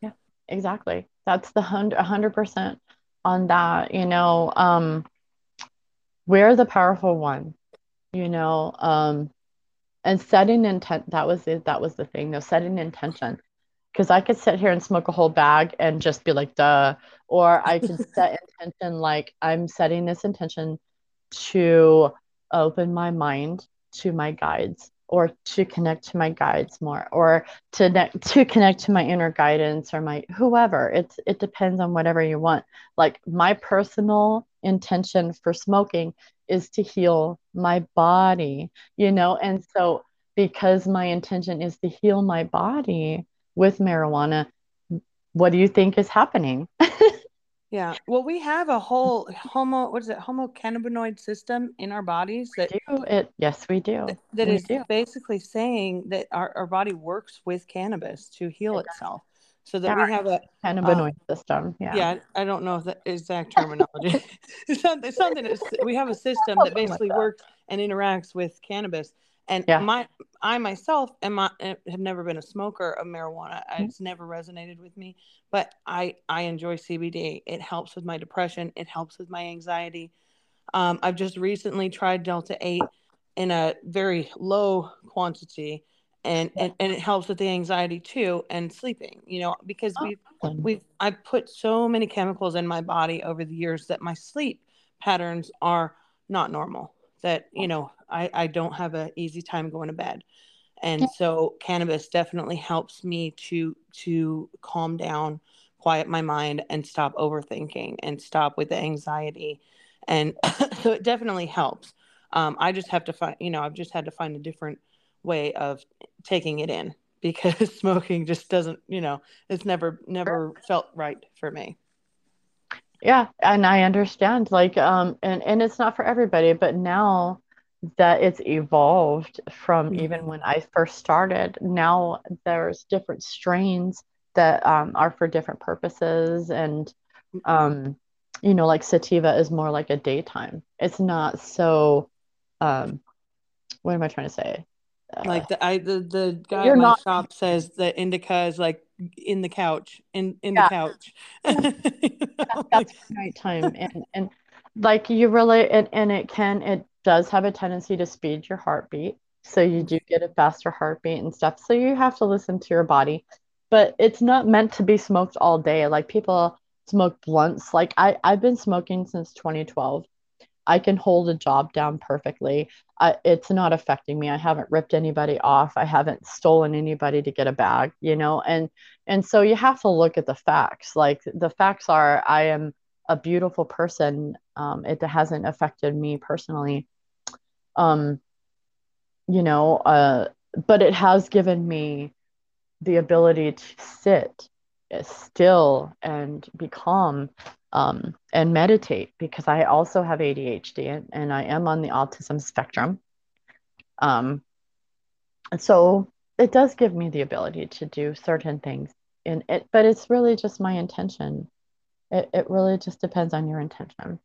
Yeah, exactly. That's the hundred, a hundred percent on that. You know, um, we're the powerful one. You know, um, and setting intent. That was it. That was the thing. though. setting intention. Because I could sit here and smoke a whole bag and just be like, duh. Or I could set intention like I'm setting this intention to open my mind to my guides or to connect to my guides more or to ne- to connect to my inner guidance or my whoever it's it depends on whatever you want like my personal intention for smoking is to heal my body you know? And so because my intention is to heal my body with marijuana what do you think is happening? Yeah well we have a whole homo what is it homo cannabinoid system in our bodies that do it. Yes we do. That, that we is do. basically saying that our, our body works with cannabis to heal It does. So that we have a um, cannabinoid system yeah. yeah i don't know the exact terminology. It's something, something that's, we have a system that like basically that. works and interacts with cannabis. And Yeah. my i myself am not, have never been a smoker of marijuana. Mhm. it's never resonated with me but i i enjoy cbd it helps with my depression. It helps with my anxiety. Um, i've just recently tried delta 8 in a very low quantity and, and and it helps with the anxiety too and sleeping you know because we've Awesome. we've i put so many chemicals in my body over the years that my sleep patterns are not normal that you know i i don't have an easy time going to bed and so cannabis definitely helps me to to calm down quiet my mind and stop overthinking and stop with the anxiety. And so it definitely helps. Um, I just have to find, you know, I've just had to find a different way of taking it in because smoking just doesn't, you know, it's never, never felt right for me. Yeah, and I understand. Like, um, and and it's not for everybody, but now that it's evolved from mm-hmm. even when I first started, now there's different strains that um, are for different purposes, and mm-hmm. um, you know, like sativa is more like a daytime. It's not so. Um, what am I trying to say? Like the I the the guy at my not, shop says that indica is like in the couch in in yeah. the couch. that, that's nighttime and and like you really and, and it can it does have a tendency to speed your heartbeat so you do get a faster heartbeat and stuff so you have to listen to your body. But it's not meant to be smoked all day. Like people smoke blunts. Like i i've been smoking since 2012 I can hold a job down perfectly. I, it's not affecting me. I haven't ripped anybody off. I haven't stolen anybody to get a bag, you know. And and so you have to look at the facts. Like the facts are, I am a beautiful person. Um, it hasn't affected me personally. Um, you know, uh, but it has given me the ability to sit still and be calm um, and meditate because I also have ADHD and, and I am on the autism spectrum. Um, and so it does give me the ability to do certain things in it, but it's really just my intention. It, it really just depends on your intention.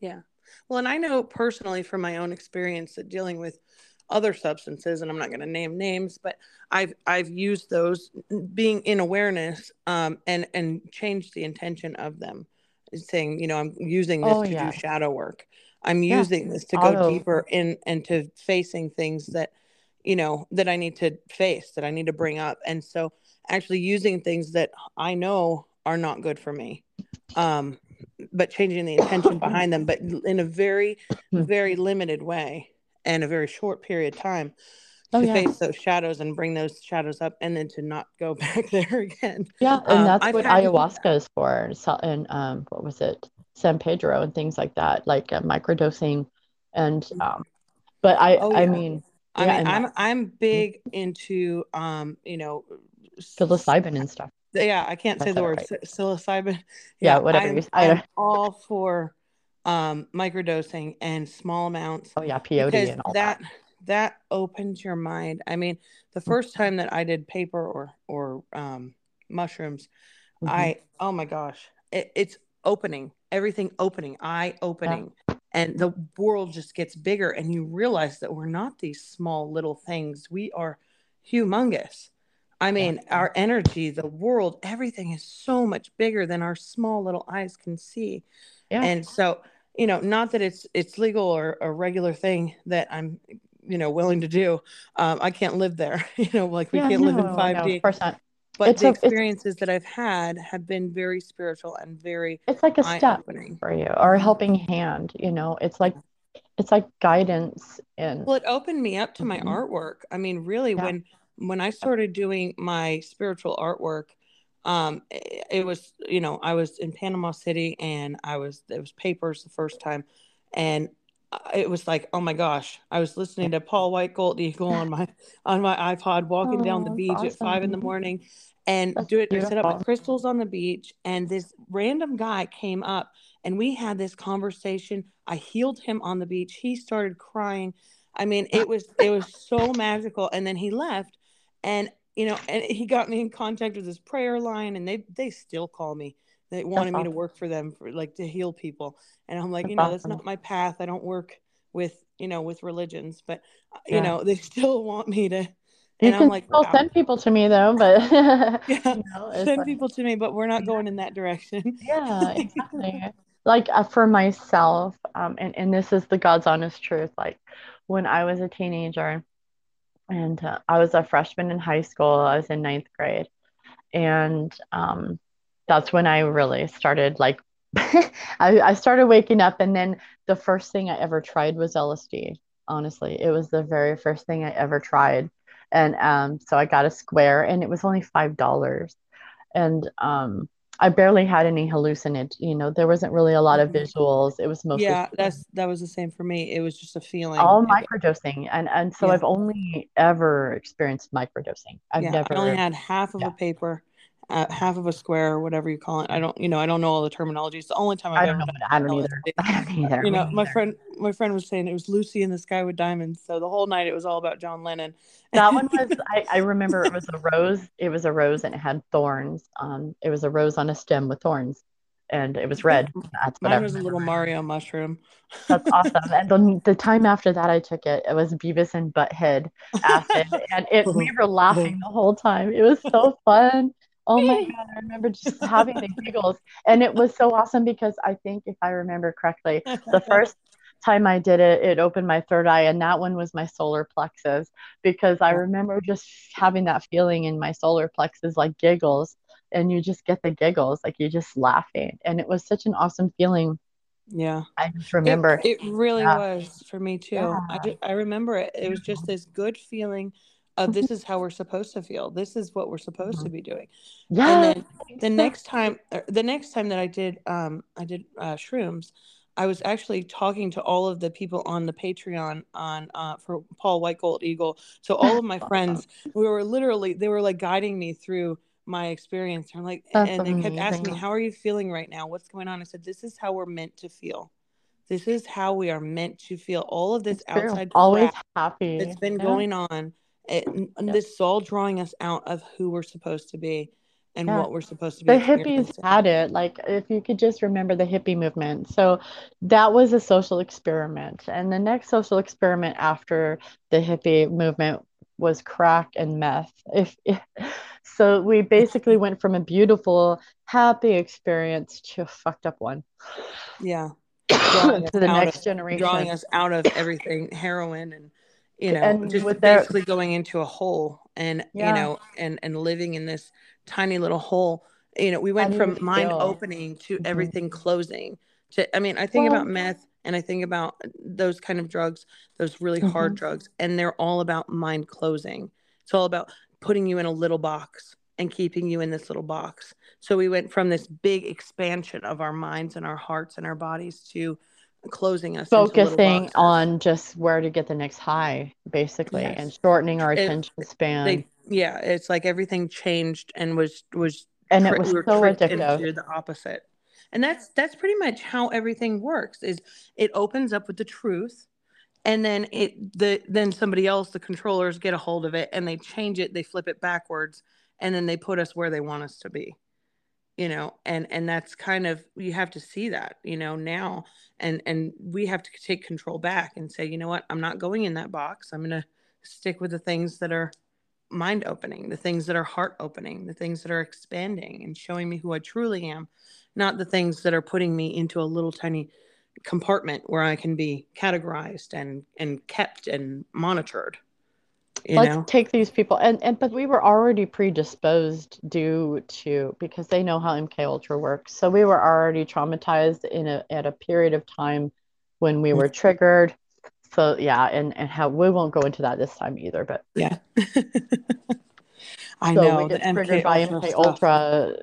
Yeah. Well, and I know personally from my own experience that dealing with other substances and i'm not going to name names but i've i've used those being in awareness um, and and changed the intention of them saying you know i'm using this oh, to yeah. do shadow work i'm yeah. using this to go deeper in into facing things that you know that i need to face that i need to bring up and so actually using things that i know are not good for me um but changing the intention behind them but in a very hmm. very limited way in a very short period of time oh, to yeah. face those shadows and bring those shadows up and then to not go back there again. Yeah, and um, that's I've what ayahuasca is for. And um, what was it? San Pedro and things like that, like uh, microdosing. And mm-hmm. um, but I, oh, yeah. I mean, I yeah, mean, I'm I'm big into um, you know, psilocybin and stuff. Yeah, I can't say the word right. psilocybin. Yeah, yeah whatever. I'm, I'm all for um, microdosing and small amounts. Oh yeah, peyote and all that. That that opens your mind. I mean, the first time that I did paper or or um, mushrooms, mm-hmm. I oh my gosh, it, it's opening everything opening, eye opening. Yeah. And the world just gets bigger, and you realize that we're not these small little things. We are humongous. I mean, yeah. our energy, the world, everything is so much bigger than our small little eyes can see. Yeah. And so you know, not that it's it's legal or a regular thing that I'm, you know, willing to do. Um, I can't live there. You know, like we yeah, can't no, live in 5D. No, of course not. But it's the a, experiences that I've had have been very spiritual and very. It's like a step for you or a helping hand. You know, it's like it's like guidance and. Well, it opened me up to my mm-hmm. artwork. I mean, really, yeah. when when I started doing my spiritual artwork, um, it, it, was you know I was in Panama City and I was it was papers the first time, and it was like oh my gosh I was listening to Paul White Gold Eagle on my on my iPod walking oh, down the beach awesome. at five in the morning, and that's do it. I set up my crystals on the beach, and this random guy came up and we had this conversation. I healed him on the beach. He started crying. I mean, it was it was so magical. And then he left, and you know, and he got me in contact with his prayer line, and they they still call me. They wanted me to work for them for like to heal people, and I'm like, you know, that's not my path. I don't work with you know with religions, but uh, you know, they still want me to. And you I'm like, still wow. send people to me though, but yeah, you know, send like, people to me, but we're not going in that direction. yeah, exactly. like uh, for myself, um, and and this is the God's honest truth. Like when I was a teenager, and uh, I was a freshman in high school. I was in ninth grade, and um, that's when I really started like I, I started waking up, and then the first thing I ever tried was LSD. Honestly, it was the very first thing I ever tried, and um, so I got a square, and it was only five dollars, and um I barely had any hallucinate. You know, there wasn't really a lot of Mhm. visuals. It was mostly Yeah, that's that was the same for me. It was just a feeling. all microdosing, and and so Yeah. I've only ever experienced microdosing. I've yeah, never. I only had half of yeah. a paper, uh, half of a square, or whatever you call it. I don't, you know, I don't know all the terminology. It's the only time I've I don't ever know. I don't either. I don't either. You know, my friend, my friend was saying it was Lucy in the Sky with Diamonds. So the whole night it was all about John Lennon. That one was. I, I remember it was a rose. It was a rose, and it had thorns. Um, it was a rose on a stem with thorns, and it was red. That's what I Mine was a little. Mario mushroom. That's awesome. And the, the time after that I took it, it was Beavis and Butthead acid, and it we were laughing the whole time. It was so fun. Oh my God, I remember just having the giggles. And it was so awesome because I think if I remember correctly, the first time I did it, it opened my third eye, and that one was my solar plexus because I oh. remember just having that feeling in my solar plexus, like giggles, and you just get the giggles, like you're just laughing. And it was such an awesome feeling. Yeah. I just remember. it really Yeah. was for me too. I just, I remember it. It was just this good feeling of this is how we're supposed to feel. This is what we're supposed to be doing. And Yeah. then the next time, er, the next time that I did, um, I did uh, shrooms. I was actually talking to all of the people on the Patreon on uh, for Paul White Gold Eagle. So all of my friends, we were literally they were like guiding me through my experience. I'm like, That's and they kept asking me, "How are you feeling right now? What's going on?" I said, "This is how we're meant to feel. This is how we are meant to feel. All of this It's outside Always happy. that's been Yeah. going on, it, Yeah. this is all drawing us out of who we're supposed to be and Yeah. what we're supposed to be The hippies had it. Like, if you could just remember the hippie movement. So that was a social experiment. And the next social experiment after the hippie movement was crack and meth. If, if so, we basically went from a beautiful, happy experience to a fucked up one. Yeah. To the next of generation. drawing us out of everything heroin and you know And just with their- basically going into a hole and Yeah. you know and and living in this tiny little hole you know we went from mind feel? opening to Mhm. everything closing to i mean i think Well- about meth and i think about those kind of drugs those really hard Mhm. drugs and they're all about mind closing it's all about putting you in a little box and keeping you in this little box so we went from this big expansion of our minds and our hearts and our bodies to closing us Focusing on just where to get the next high, basically, Yes. and shortening our It- attention span. they yeah it's like everything changed and was was and it was we so addictive. into the opposite and that's that's pretty much how everything works is it opens up with the truth and then it the then somebody else the controllers get a hold of it and they change it they flip it backwards and then they put us where they want us to be you know and and that's kind of you have to see that you know now and and we have to take control back and say you know what? I'm not going in that box. I'm going to stick with the things that are mind opening the things that are heart opening the things that are expanding and showing me who i truly am not the things that are putting me into a little tiny compartment where i can be categorized and and kept and monitored you Let's know take these people and, and but we were already predisposed due to because they know how MK Ultra works. So we were already traumatized in a at a period of time when we were triggered. So yeah, and, and how we won't go into that this time either, but yeah i so know we the get mk triggered by ultra MK stuff. Ultra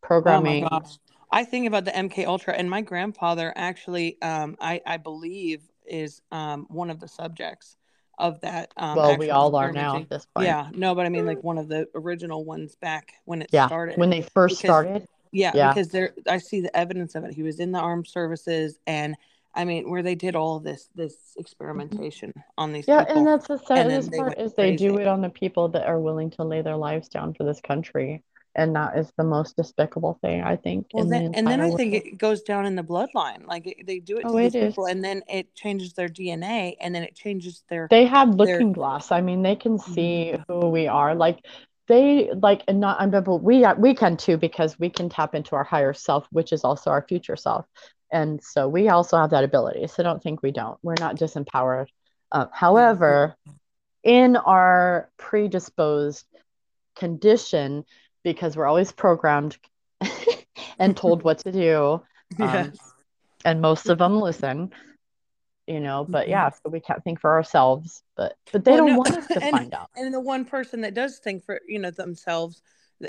programming. Oh my gosh. I think about the MK Ultra and my grandfather actually um I I believe is um one of the subjects of that um well, we all are now at this point. Yeah, no, but I mean like one of the original ones back when it Yeah, started. when they first Because- started. yeah, yeah. because there I see the evidence of it. He was in the armed services and I mean where they did all this this experimentation on these Yeah, people. and that's the saddest part is they do it on the people that are willing to lay their lives down for this country. And that is the most despicable thing, I think, Well, in the and then I think it goes down in the bloodline. Like it, they do it to Oh, these it people, is. and then it changes their DNA, and then it changes their. They have looking glass. I mean, they can Mm-hmm. see who we are. Like they like and not I'm but we we can too because we can tap into our higher self, which is also our future self. And so we also have that ability. So don't think we don't. We're not disempowered. Uh, however, in our predisposed condition, because we're always programmed and told what to do, Yes. and most of them listen you know but Mhm. yeah so we can't think for ourselves but but they Well, don't no, want us to and- find out and the one person that does think for you know themselves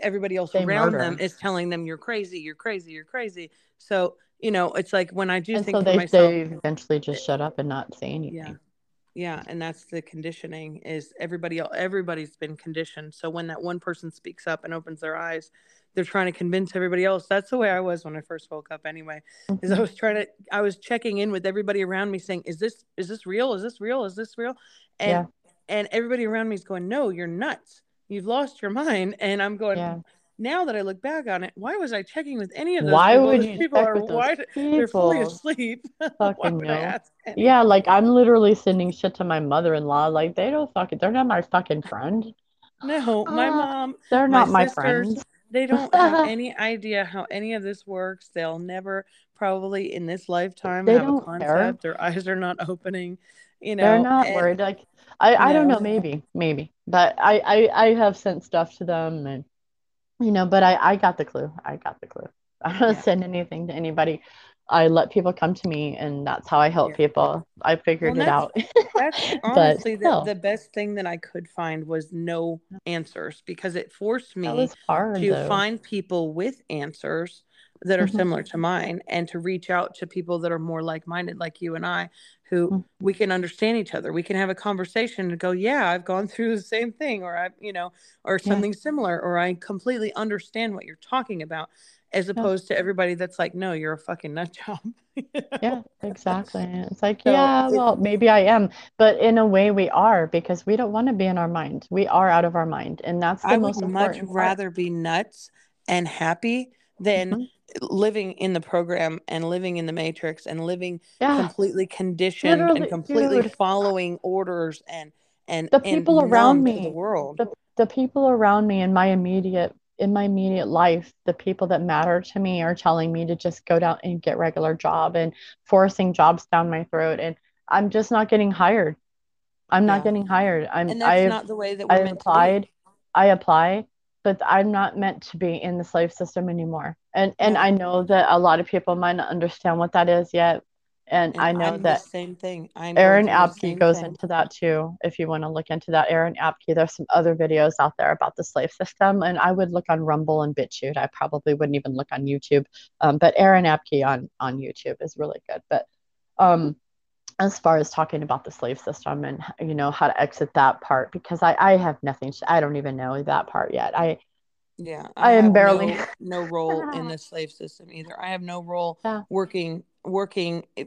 everybody else They around murder. them is telling them you're crazy, you're crazy, you're crazy. So you know, it's like when I do and think so for they, myself, they eventually just shut up and not say anything. yeah, yeah, and that's the conditioning. Is everybody else? Everybody's been conditioned. So when that one person speaks up and opens their eyes, they're trying to convince everybody else. That's the way I was when I first woke up. Anyway, is I Mhm. was trying to, I was checking in with everybody around me, saying, "Is this is this real? Is this real? Is this real?" And Yeah. and everybody around me is going, "No, you're nuts. You've lost your mind." And I'm going, Yeah. Now that I look back on it, why was I checking with any of those Why people? would Those you people check are with those why they're fully asleep. Fucking no. Yeah, like I'm literally sending shit to my mother-in-law. Like they don't fucking, they're not my fucking friend. No, my Uh, mom, They're my not my sisters, friends. they don't have any idea how any of this works. They'll never probably in this lifetime They have a don't care. concept. Their eyes are not opening, you know, They're not and worried. Like I, I don't know, maybe, maybe. But I, I, I have sent stuff to them and you know, but I, I got the clue. I got the clue. I don't Yeah. send anything to anybody. I let people come to me and that's how I help Yeah. people. I figured Well, it out. that's honestly the, the best thing that I could find was no answers because it forced me hard to though. find people with answers that are Mhm. similar to mine and to reach out to people that are more like-minded like you and I who Mhm. we can understand each other. We can have a conversation and go, "Yeah, I've gone through the same thing or I've, you know, or Yeah. something similar or I completely understand what you're talking about." As Yeah. opposed to everybody that's like, "No, you're a fucking nut job." you Yeah, exactly. It's like, So yeah, well, maybe I am, but in a way we are because we don't want to be in our mind. We are out of our mind, and that's the I would most much important part. rather be nuts and happy than Mhm. Living in the program and living in the matrix and living Yeah, completely conditioned and completely dude. following orders and and The and people around numb to the me, world. the the people around me in my immediate in my immediate life, the people that matter to me are telling me to just go down and get regular job and forcing jobs down my throat, and I'm just not getting hired. I'm not getting hired. I'm And that's I've not the way that I we're to applied. I apply, but I'm not meant to be in the slave system anymore. And and. I know that a lot of people might not understand what that is yet. And And I know I'm the that same thing. I'm Aaron going through the Abke goes thing. into that too. If you want to look into that, Aaron Abke, there's some other videos out there about the slave system, and I would look on Rumble and BitChute. I probably wouldn't even look on YouTube, um, but Aaron Abke on on YouTube is really good. But um, as far as talking about the slave system and you know how to exit that part, because I I have nothing. I don't even know that part yet. I Yeah, I I am barely. no no role in the slave system either. I have no role Yeah. working working eh,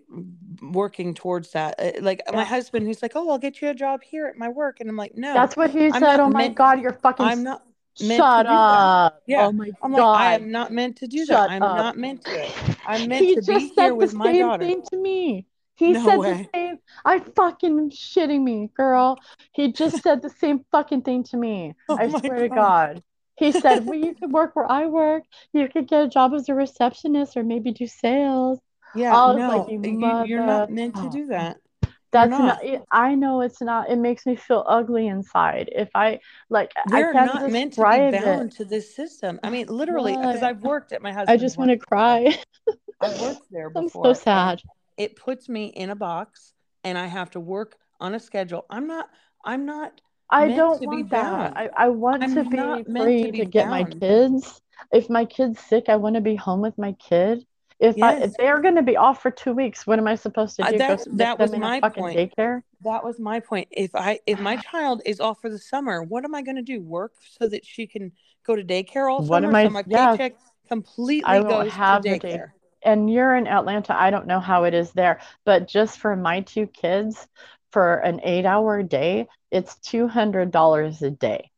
working towards that. Uh, Like my husband, he's like, "Oh, I'll get you a job here at my work," and I'm like, "No, That's what he I'm said. Oh my meant. God, you're fucking. I'm not meant to Shut do that." up. Yeah, Oh my I'm like, I am not meant to do that. I'm up. not meant to. I'm meant He to be just here said the with my same daughter. thing to me. He No said the same. I fucking shitting me, girl. He just said the same fucking thing to me. Oh I swear to God. God. He said, Well, you could work where I work. You could get a job as a receptionist or maybe do sales. Yeah, I was like, no, You you, you're not meant to do that. You're That's not. not, I know it's not. It makes me feel ugly inside. If I, like, I We're can't not meant to be describe it. to this system. I mean, literally, because I've worked at my husband's. I just want to cry. I've worked there before. I'm so sad. It puts me in a box, and I have to work on a schedule. I'm not. I'm not I don't to be want that. I, I want to I'm be not free to to be get my kids. If my kid's sick, I want to be home with my kid. If I if they're going to be off for two weeks, what am I supposed to uh, do? Go that that was them in a my point. daycare? That was my point. If I if my child is off for the summer, what am I going to do? Work so that she can go to daycare all What am summer? So I? my Yeah, paycheck completely won't goes to have day. daycare. And you're in Atlanta. I don't know how it is there, but just for my two kids, for an eight-hour day, it's two hundred dollars a day.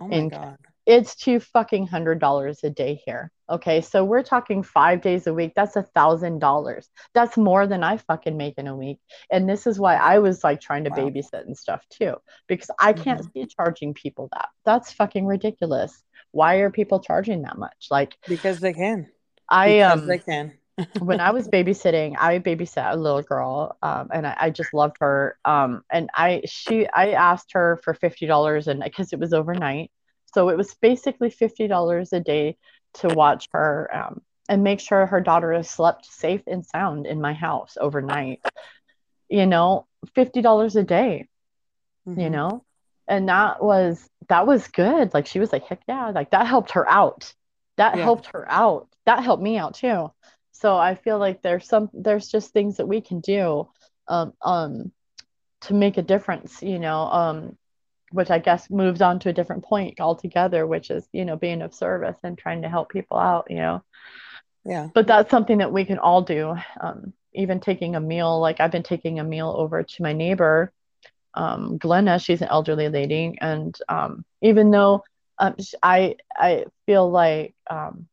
Oh my in God. it's two fucking hundred dollars a day here. Okay, so we're talking five days a week. That's a thousand dollars. That's more than I fucking make in a week. And this is why I was like trying to Wow. babysit and stuff too, because I can't Mhm. see charging people that. That's fucking ridiculous. Why are people charging that much? Like Because they can. I um can. when I was babysitting, I babysat a little girl, um, and I, I just loved her. Um, and I she I asked her for fifty dollars, and because it was overnight, so it was basically fifty dollars a day to watch her um, and make sure her daughter slept safe and sound in my house overnight. You know, fifty dollars a day. You Mhm. know, and that was that was good like she was like heck yeah like that helped her out that Yeah. helped her out that helped me out too so i feel like there's some there's just things that we can do um um to make a difference you know um which i guess moves on to a different point altogether which is you know being of service and trying to help people out you know Yeah. but that's something that we can all do um, even taking a meal like i've been taking a meal over to my neighbor um, glenna she's an elderly lady and um, even though um, i i feel like um,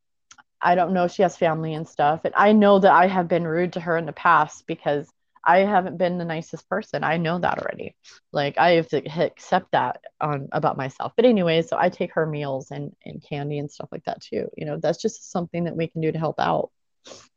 i don't know she has family and stuff and i know that i have been rude to her in the past because i haven't been the nicest person. I know that already. Like i have to accept that on about myself. But anyway so i take her meals and and candy and stuff like that too. You know that's just something that we can do to help out.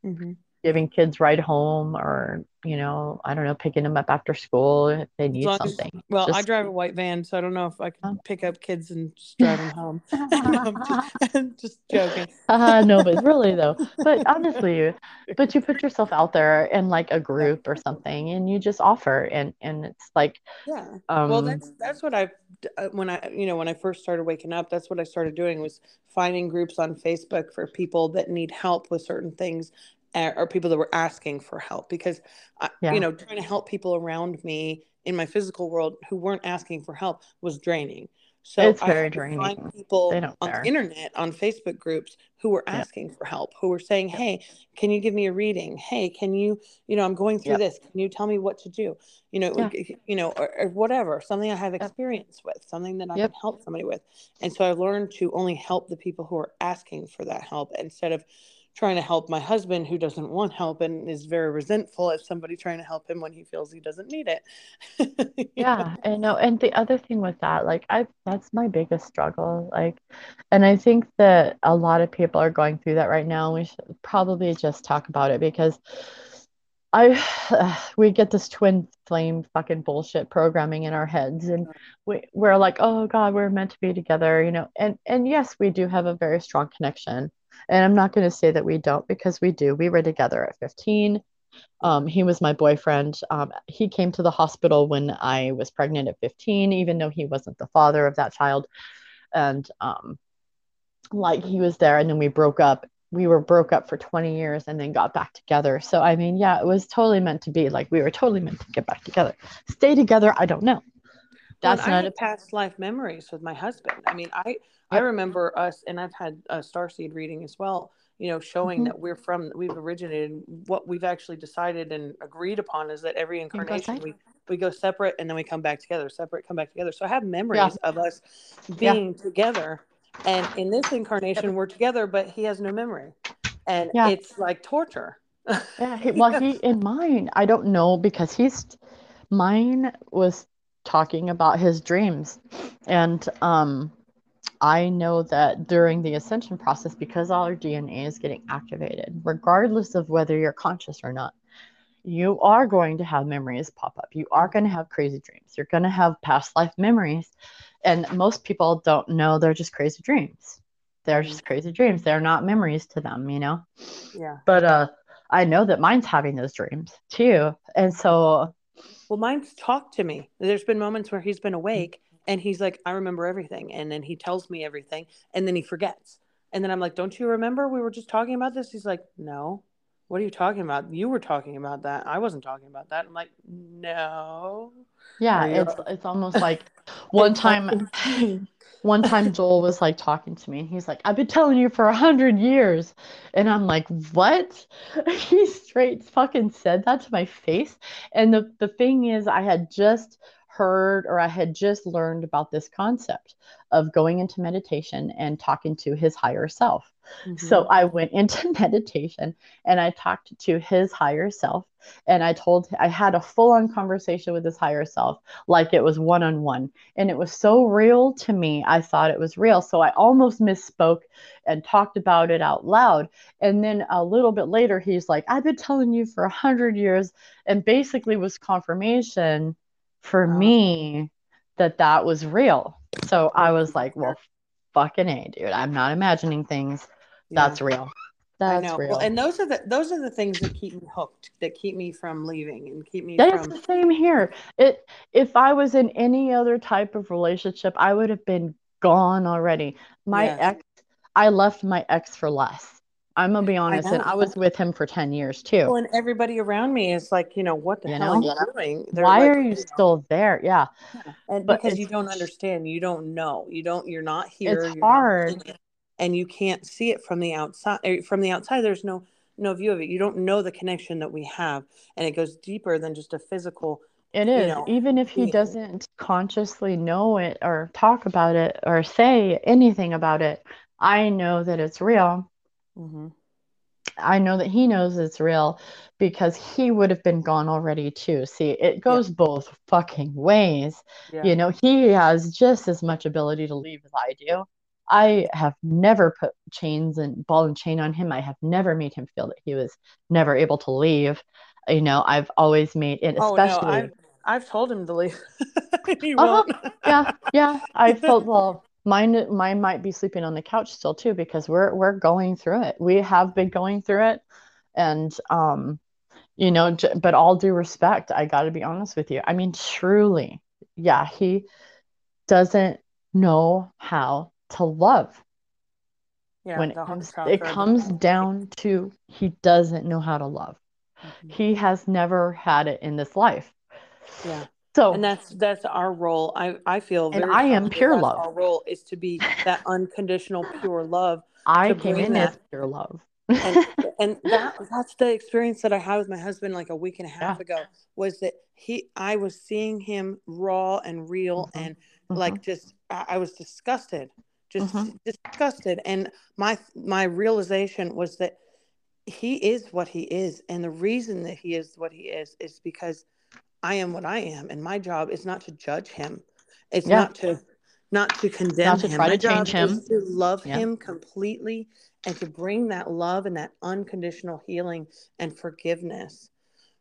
Hmm giving kids ride home or you know i don't know picking them up after school if they need long as, something well, I drive a white van, so I don't know if I Oh. can pick up kids and just drive them home. No, I'm just, just joking. uh, no but really though but honestly but you put yourself out there in like a group or something and you just offer and and it's like Yeah. um well, that's that's what I uh, when I you know when I first started waking up, that's what I started doing was finding groups on Facebook for people that need help with certain things. Uh, Or people that were asking for help because, I, Yeah. you know, trying to help people around me in my physical world who weren't asking for help was draining. So It's I very draining. find people on the internet, on Facebook groups, who were asking for help, who were saying, "Hey, can you give me a reading? Hey, can you, you know, I'm going through this. Can you tell me what to do? You know, Yeah. you know, or, or whatever, something I have experience with, something that I Yep. can help somebody with." And so I learned to only help the people who are asking for that help instead of trying to help my husband who doesn't want help and is very resentful at somebody trying to help him when he feels he doesn't need it. Know? Yeah, I know. And the other thing with that, like I that's my biggest struggle. Like, and I think that a lot of people are going through that right now. We should probably just talk about it because I we get this twin flame fucking bullshit programming in our heads and uh-huh. we we're like, "Oh God, we're meant to be together," you know. And and yes, we do have a very strong connection. And I'm not going to say that we don't because we do. We were together at 15. Um, he was my boyfriend. Um, he came to the hospital when I was pregnant at 15, even though he wasn't the father of that child. And um, like he was there, and then we broke up. We were broke up for 20 years and then got back together. So, I mean, yeah, it was totally meant to be. Like, we were totally meant to get back together. Stay together, I don't know. Well, That's I not have a. past life memories with my husband. I mean, I I remember us, and I've had a starseed reading as well. You know, showing Mhm. that we're from, we've originated. What we've actually decided and agreed upon is that every incarnation we we go separate and then we come back together, separate, come back together. So I have memories of us Yeah. being together, and in this incarnation we're together, but he has no memory, and Yeah. it's like torture. Yeah, he, well, he in mine, I don't know because he's mine was talking about his dreams, and um, I know that during the ascension process, because all our DNA is getting activated, regardless of whether you're conscious or not, you are going to have memories pop up. You are going to have crazy dreams. You're going to have past life memories, and most people don't know they're just crazy dreams. They're just crazy dreams. They're not memories to them, you know yeah. but uh i know that mine's having those dreams too and so Well, mine's talked to me. There's been moments where he's been Mm-hmm. awake and he's like, I remember everything. And then he tells me everything and then he forgets. And then I'm like, Don't you remember we were just talking about this? He's like, No. What are you talking about? You were talking about that. I wasn't talking about that. I'm like, No. yeah it's it's almost like one time. one time joel was like talking to me and he's like i've been telling you for a hundred years. And i'm like what? He straight fucking said that to my face. And the, the thing is i had just heard or i had just learned about this concept of going into meditation and talking to his higher self. So Mhm. I went into meditation and I talked to his higher self and I told I had a full on conversation with his higher self like it was one on one and it was so real to me I thought it was real. So I almost misspoke and talked about it out loud. And then a little bit later he's like I've been telling you for a hundred years and basically was confirmation for Wow. me that that was real so I was like well fucking a dude I'm not imagining things Yeah. that's real. That's I know. real. Well, and those are the those are the things that keep me hooked, that keep me from leaving and keep me That's from the same here. It if I was in any other type of relationship, I would have been gone already. My Yes. ex, I left my ex for less. I'm gonna be honest, and. I was with him for 10 years Well, too. and everybody around me is like, you know, what the You hell know? are you doing? They're Why like, are you know, still there? Yeah. and But because you don't understand, you don't know, you don't, you're not here. It's you're hard. in it, and you can't see it from the outside. eh, From the outside, there's no no view of it. You don't know the connection that we have, and it goes deeper than just a physical. It is you know, Even if he doesn't consciously know it or talk about it or say anything about it, I know that it's real. Mm-hmm. I know that he knows it's real because he would have been gone already too. See, it goes both fucking ways. Yeah. You know, he has just as much ability to leave as I do. I have never put chains and ball and chain on him. I have never made him feel that he was never able to leave. You know, I've always made it, Oh no, especially. I've I've told him to leave. he Uh-huh. won't. yeah, yeah. I felt well. Mine, mine might be sleeping on the couch still too because we're we're going through it. We have been going through it, and um, you know. j- But all due respect, I got to be honest with you. I mean, truly, yeah, he doesn't know how to love. Yeah, when it comes, it comes down to he doesn't know how to love. Mhm. He has never had it in this life. Yeah. So and that's that's our role i i feel And I am pure love. our role is to be that unconditional pure love I came in that- as pure love. and and that that's the experience that i had with my husband like a week and a half Yeah. ago was that he i was seeing him raw and real Mhm. and Mhm. like just I, I was disgusted just Mhm. disgusted and my my realization was that he is what he is and the reason that he is what he is is because i am what i am and my job is not to judge him it's Yeah. not to not to condemn not to him try my to change him. to love Yeah. him completely and to bring that love and that unconditional healing and forgiveness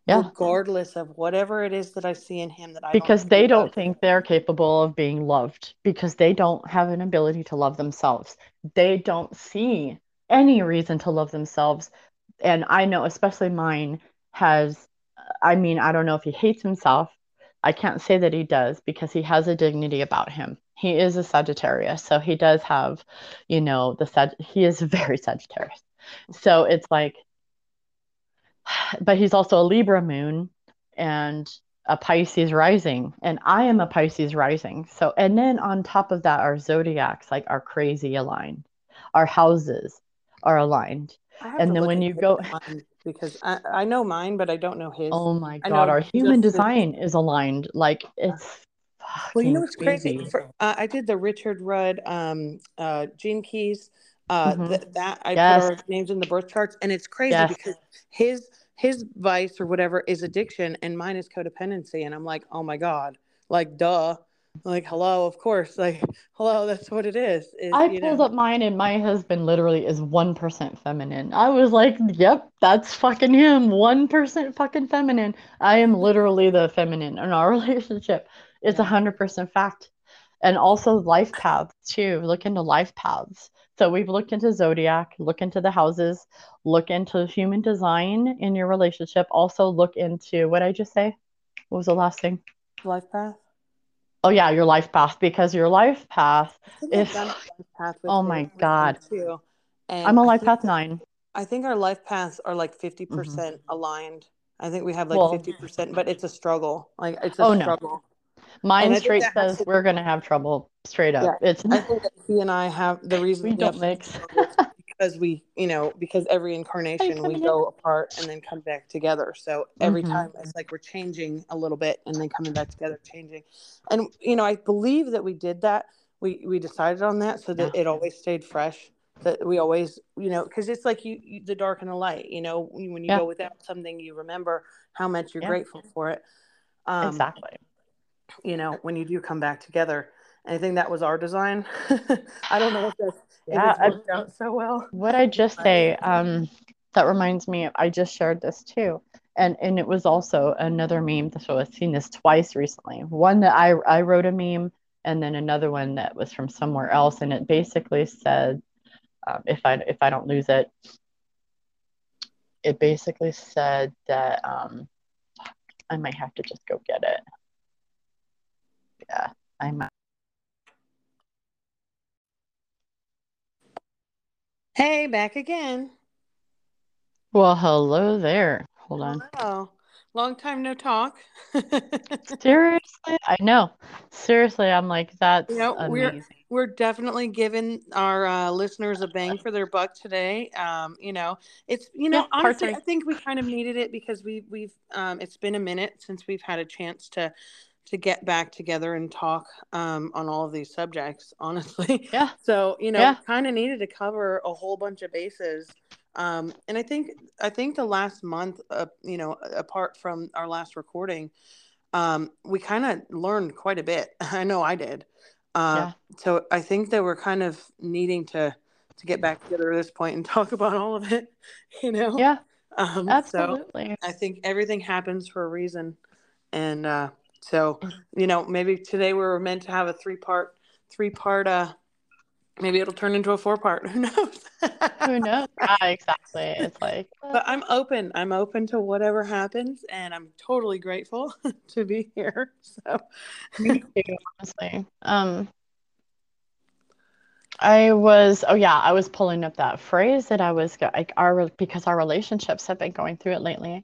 Yeah. regardless of whatever it is that i see in him that i because don't they see don't think they're capable of being loved because they don't have an ability to love themselves. They don't see any reason to love themselves. And I know, especially mine, has, I mean, I don't know if he hates himself. I can't say that he does because he has a dignity about him. He is a Sagittarius, so he does have, you know, the Sag, he is very Sagittarius. So it's like, but he's also a Libra moon and a Pisces rising, and I am a Pisces rising. So, and then on top of that, our zodiacs like are crazy aligned. Our houses are aligned. And then when you go- because I, I know mine but i don't know his Oh my God, our human just the- design is aligned. Like it's Well, you know fucking what's crazy? For, uh, I did the Richard Rudd, um, uh, Gene Keys. Uh, Mhm. th- that I Yes. put our names in the birth charts, and it's crazy Yes. because his his vice or whatever is addiction, and mine is codependency. And I'm like, oh my god, like duh, like hello, of course, like hello, that's what it is. is I you pulled know. up mine and my husband literally is 1% feminine. I was like, yep, that's fucking him. 1% fucking feminine. I am literally the feminine in our relationship. It's a 100% fact. And also life paths too. Look into life paths. So we've looked into zodiac, look into the houses, look into human design in your relationship. Also look into what I just say? What was the last thing? life path. Oh yeah, your life path because your life path I think I've If- done a life path Oh my God. too. And I'm a life path nine. I think our life paths are like mm-hmm. 50% aligned. I think we have like Well- 50%, but it's a struggle. Like it's a Oh, no. struggle. Mine And straight says to- we're gonna have trouble straight up. yeah, It's I think that he and I have the reason we have don't mix. Because we, you know, because every incarnation we go apart and then come back together. So every Mhm. time it's like we're changing a little bit and then coming back together, changing. And you know, I believe that we did that. We we decided on that so that it always stayed fresh. That we always, you know, because it's like you, you the dark and the light. You know, when when you Yeah. go without something, you remember how much you're Yeah. grateful for it. Um, exactly. you know, when you do come back together. I think that was our design. I don't know if that's Yeah, if I- worked out so well. What I just say, um, that reminds me I just shared this too. And and it was also another meme. So I've seen this twice recently. One that I I wrote a meme and then another one that was from somewhere else. And it basically said, um, if I if I don't lose it, it basically said that um, I might have to just go get it. Yeah, I might. Hey, back again. Well, hello there. Hold on. Hello. Long time no talk. Seriously, I know. Seriously, I'm like that's You know, we're we're definitely giving our uh, listeners a bang for their buck today. Um, you know, it's you know Yeah, honestly. I think we kind of needed it because we we've um, it's been a minute since we've had a chance to to get back together and talk um, on all of these subjects. Honestly, Yeah, so you know, yeah, kind of needed to cover a whole bunch of bases. Um, and I think I think the last month, uh, you know, apart from our last recording, um, we kind of learned quite a bit. I know I did. Uh, yeah, so I think that we're kind of needing to to get back together at this point and talk about all of it. You know. yeah, Um, so absolutely. I think everything happens for a reason, and uh, so you know maybe today we were meant to have a three part three part. Uh, maybe it'll turn into a four part. Who knows? Who knows? Yeah, exactly. It's like, but I'm open. I'm open to whatever happens, and I'm totally grateful to be here. So me too, honestly. Um, I was, oh yeah, I was pulling up that phrase that I was like our because our relationships have been going through it lately,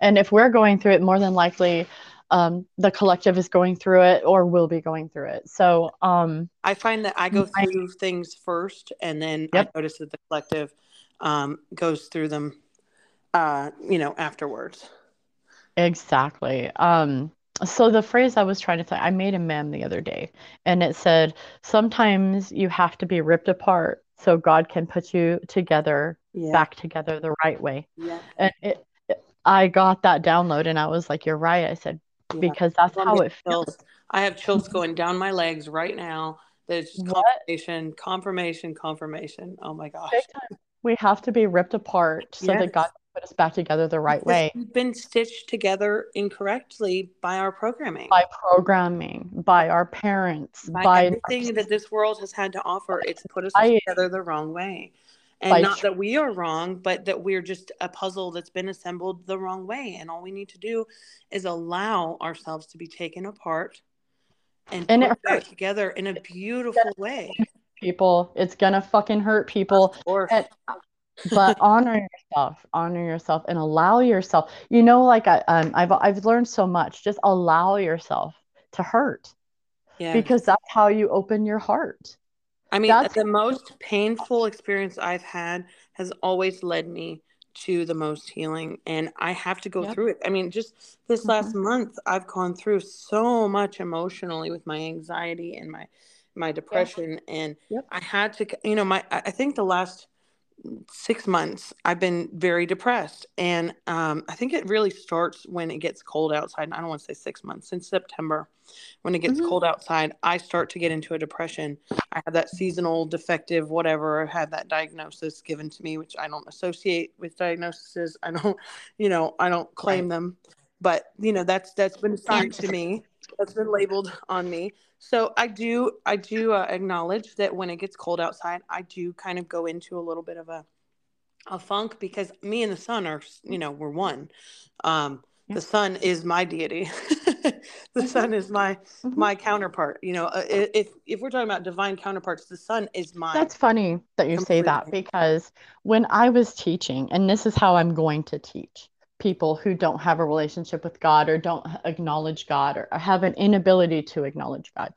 and if we're going through it, more than likely, um, the collective is going through it or will be going through it. So, um, I find that I go I- through things first, and then Yep. I notice that the collective um, goes through them, uh, you know, afterwards. Exactly. Um, so the phrase I was trying to say, I made a meme the other day, and it said, sometimes you have to be ripped apart so God can put you together, Yeah. back together the right way. Yeah. And it- I got that download, and I was like, you're right. I said, yeah. because that's how it feels. chills. I have chills going down my legs right now. There's confirmation, confirmation, confirmation. Oh my gosh. We have to be ripped apart so that God can put us back together the right Because way We've been stitched together incorrectly by our programming. by programming, by our parents, by by everything that this world has had to offer, it's put us By- together the wrong way. And not that we are wrong, but that we're just a puzzle that's been assembled the wrong way. And all we need to do is allow ourselves to be taken apart and, And put back together in a beautiful way. people. It's gonna fucking hurt people. And- but honor yourself honor yourself and allow yourself you know like I, um, I've, I've learned so much just allow yourself to hurt yeah. because that's how you open your heart I mean, that's- the most painful experience I've had has always led me to the most healing, and I have to go Yep. through it. I mean, just this last mm-hmm. month, I've gone through so much emotionally with my anxiety and my my depression, and Yep. I had to, you know, my I think the last six months I've been very depressed, and um, I think it really starts when it gets cold outside. And I don't want to say six months since September, when it gets Mhm. cold outside, I start to get into a depression. I have that seasonal defective whatever. I had that diagnosis given to me, which I don't associate with diagnoses. I don't, you know, I don't claim them, but you know, that's that's been assigned to me. That's been labeled on me. So I do I do uh, acknowledge that when it gets cold outside, I do kind of go into a little bit of a a funk because me and the sun are you know we're one. Um, Yeah. The sun is my deity. the sun is my Mhm. my counterpart. You know, uh, if if we're talking about divine counterparts, the sun is my. That's funny that you say that because when I was teaching, and this is how I'm going to teach people who don't have a relationship with God or don't acknowledge God or have an inability to acknowledge God.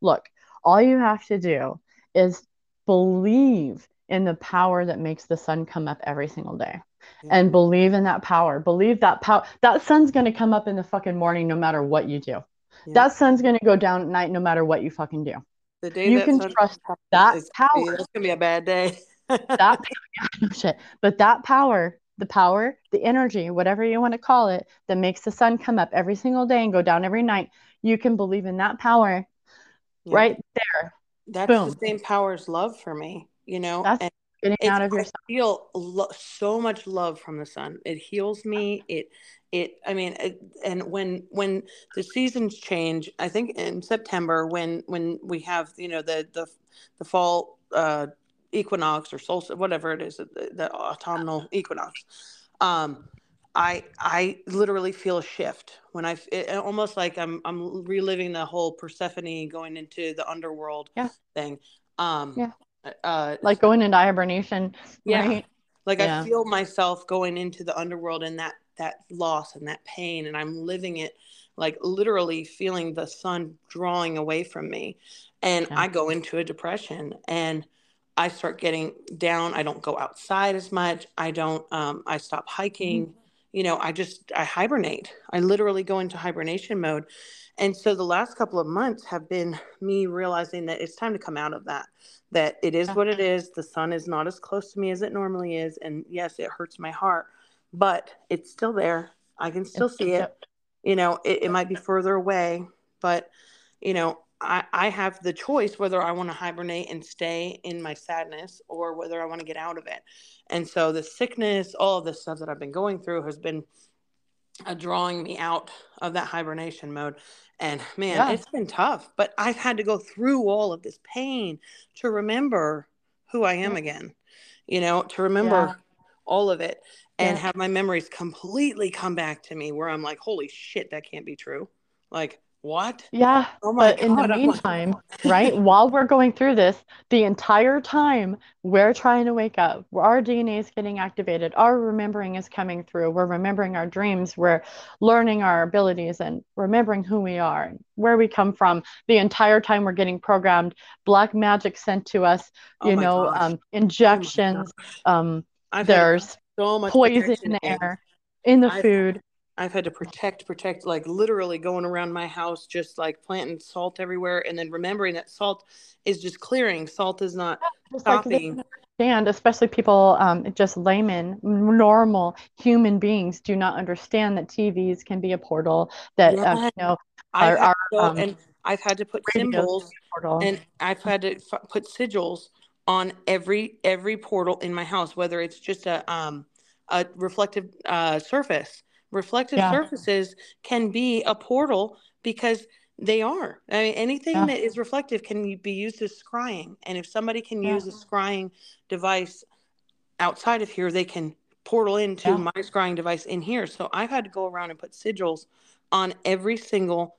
Look, all you have to do is believe in the power that makes the sun come up every single day and believe in that power. Believe that power. That sun's going to come up in the fucking morning no matter what you do. Yeah. That sun's going to go down at night no matter what you fucking do. the day you can trust that it's power. That's gonna be a bad day. that no shit but that power the power the energy whatever you want to call it that makes the sun come up every single day and go down every night you can believe in that power Yeah. right there That's boom. the same power as love for me. You know, that's and getting out of I yourself feel lo- so much love from the sun. It heals me. It, it. I mean, it, and when when the seasons change, I think in September when when we have you know the the the fall uh, equinox or solstice, whatever it is, the, the autumnal equinox. um, I I literally feel a shift when I it, almost like I'm I'm reliving the whole Persephone going into the underworld yeah. thing. Um, yeah. Uh, like going into hibernation. Yeah. Right? Like Yeah. I feel myself going into the underworld and that that loss and that pain, and I'm living it like literally feeling the sun drawing away from me, and Yeah. I go into a depression and. I start getting down. I don't go outside as much. I don't. Um, I stop hiking you know, I just I hibernate. I literally go into hibernation mode. And so the last couple of months have been me realizing that it's time to come out of that. That it is what it is. The sun is not as close to me as it normally is. And yes, it hurts my heart, but it's still there. I can still see it. You know, it, it might be further away, but you know, I, I have the choice whether I want to hibernate and stay in my sadness or whether I want to get out of it. And so the sickness, all of the stuff that I've been going through has been uh, drawing me out of that hibernation mode. And man, Yeah. it's been tough, but I've had to go through all of this pain to remember who I am Yeah. again, you know, to remember Yeah. all of it and have my memories completely come back to me where I'm like, holy shit, that can't be true. Like, what? Yeah, Oh my but in the I'm like- meantime, right, while we're going through this, the entire time we're trying to wake up, our DNA is getting activated, our remembering is coming through, we're remembering our dreams, we're learning our abilities and remembering who we are, where we come from. The entire time we're getting programmed, black magic sent to us, Oh you my know, gosh. um, injections, um, I've there's so much poison in the air, in the I've- food. I've had to protect, protect, like literally going around my house, just like planting salt everywhere, and then remembering that salt is just clearing. Salt is not they stopping. understand, especially people, um, just laymen, normal human beings do not understand that TVs can be a portal, that, um, Yeah. you know, I've our- had our, to um, and I've had to put symbols, can be a portal. and I've had to f- put sigils on every every portal in my house, whether it's just a um a reflective uh, surface. Reflective Yeah. surfaces can be a portal because they are. I mean, anything Yeah. that is reflective can be used as scrying, and if somebody can Yeah. use a scrying device outside of here, they can portal into Yeah. my scrying device in here. So I've had to go around and put sigils on every single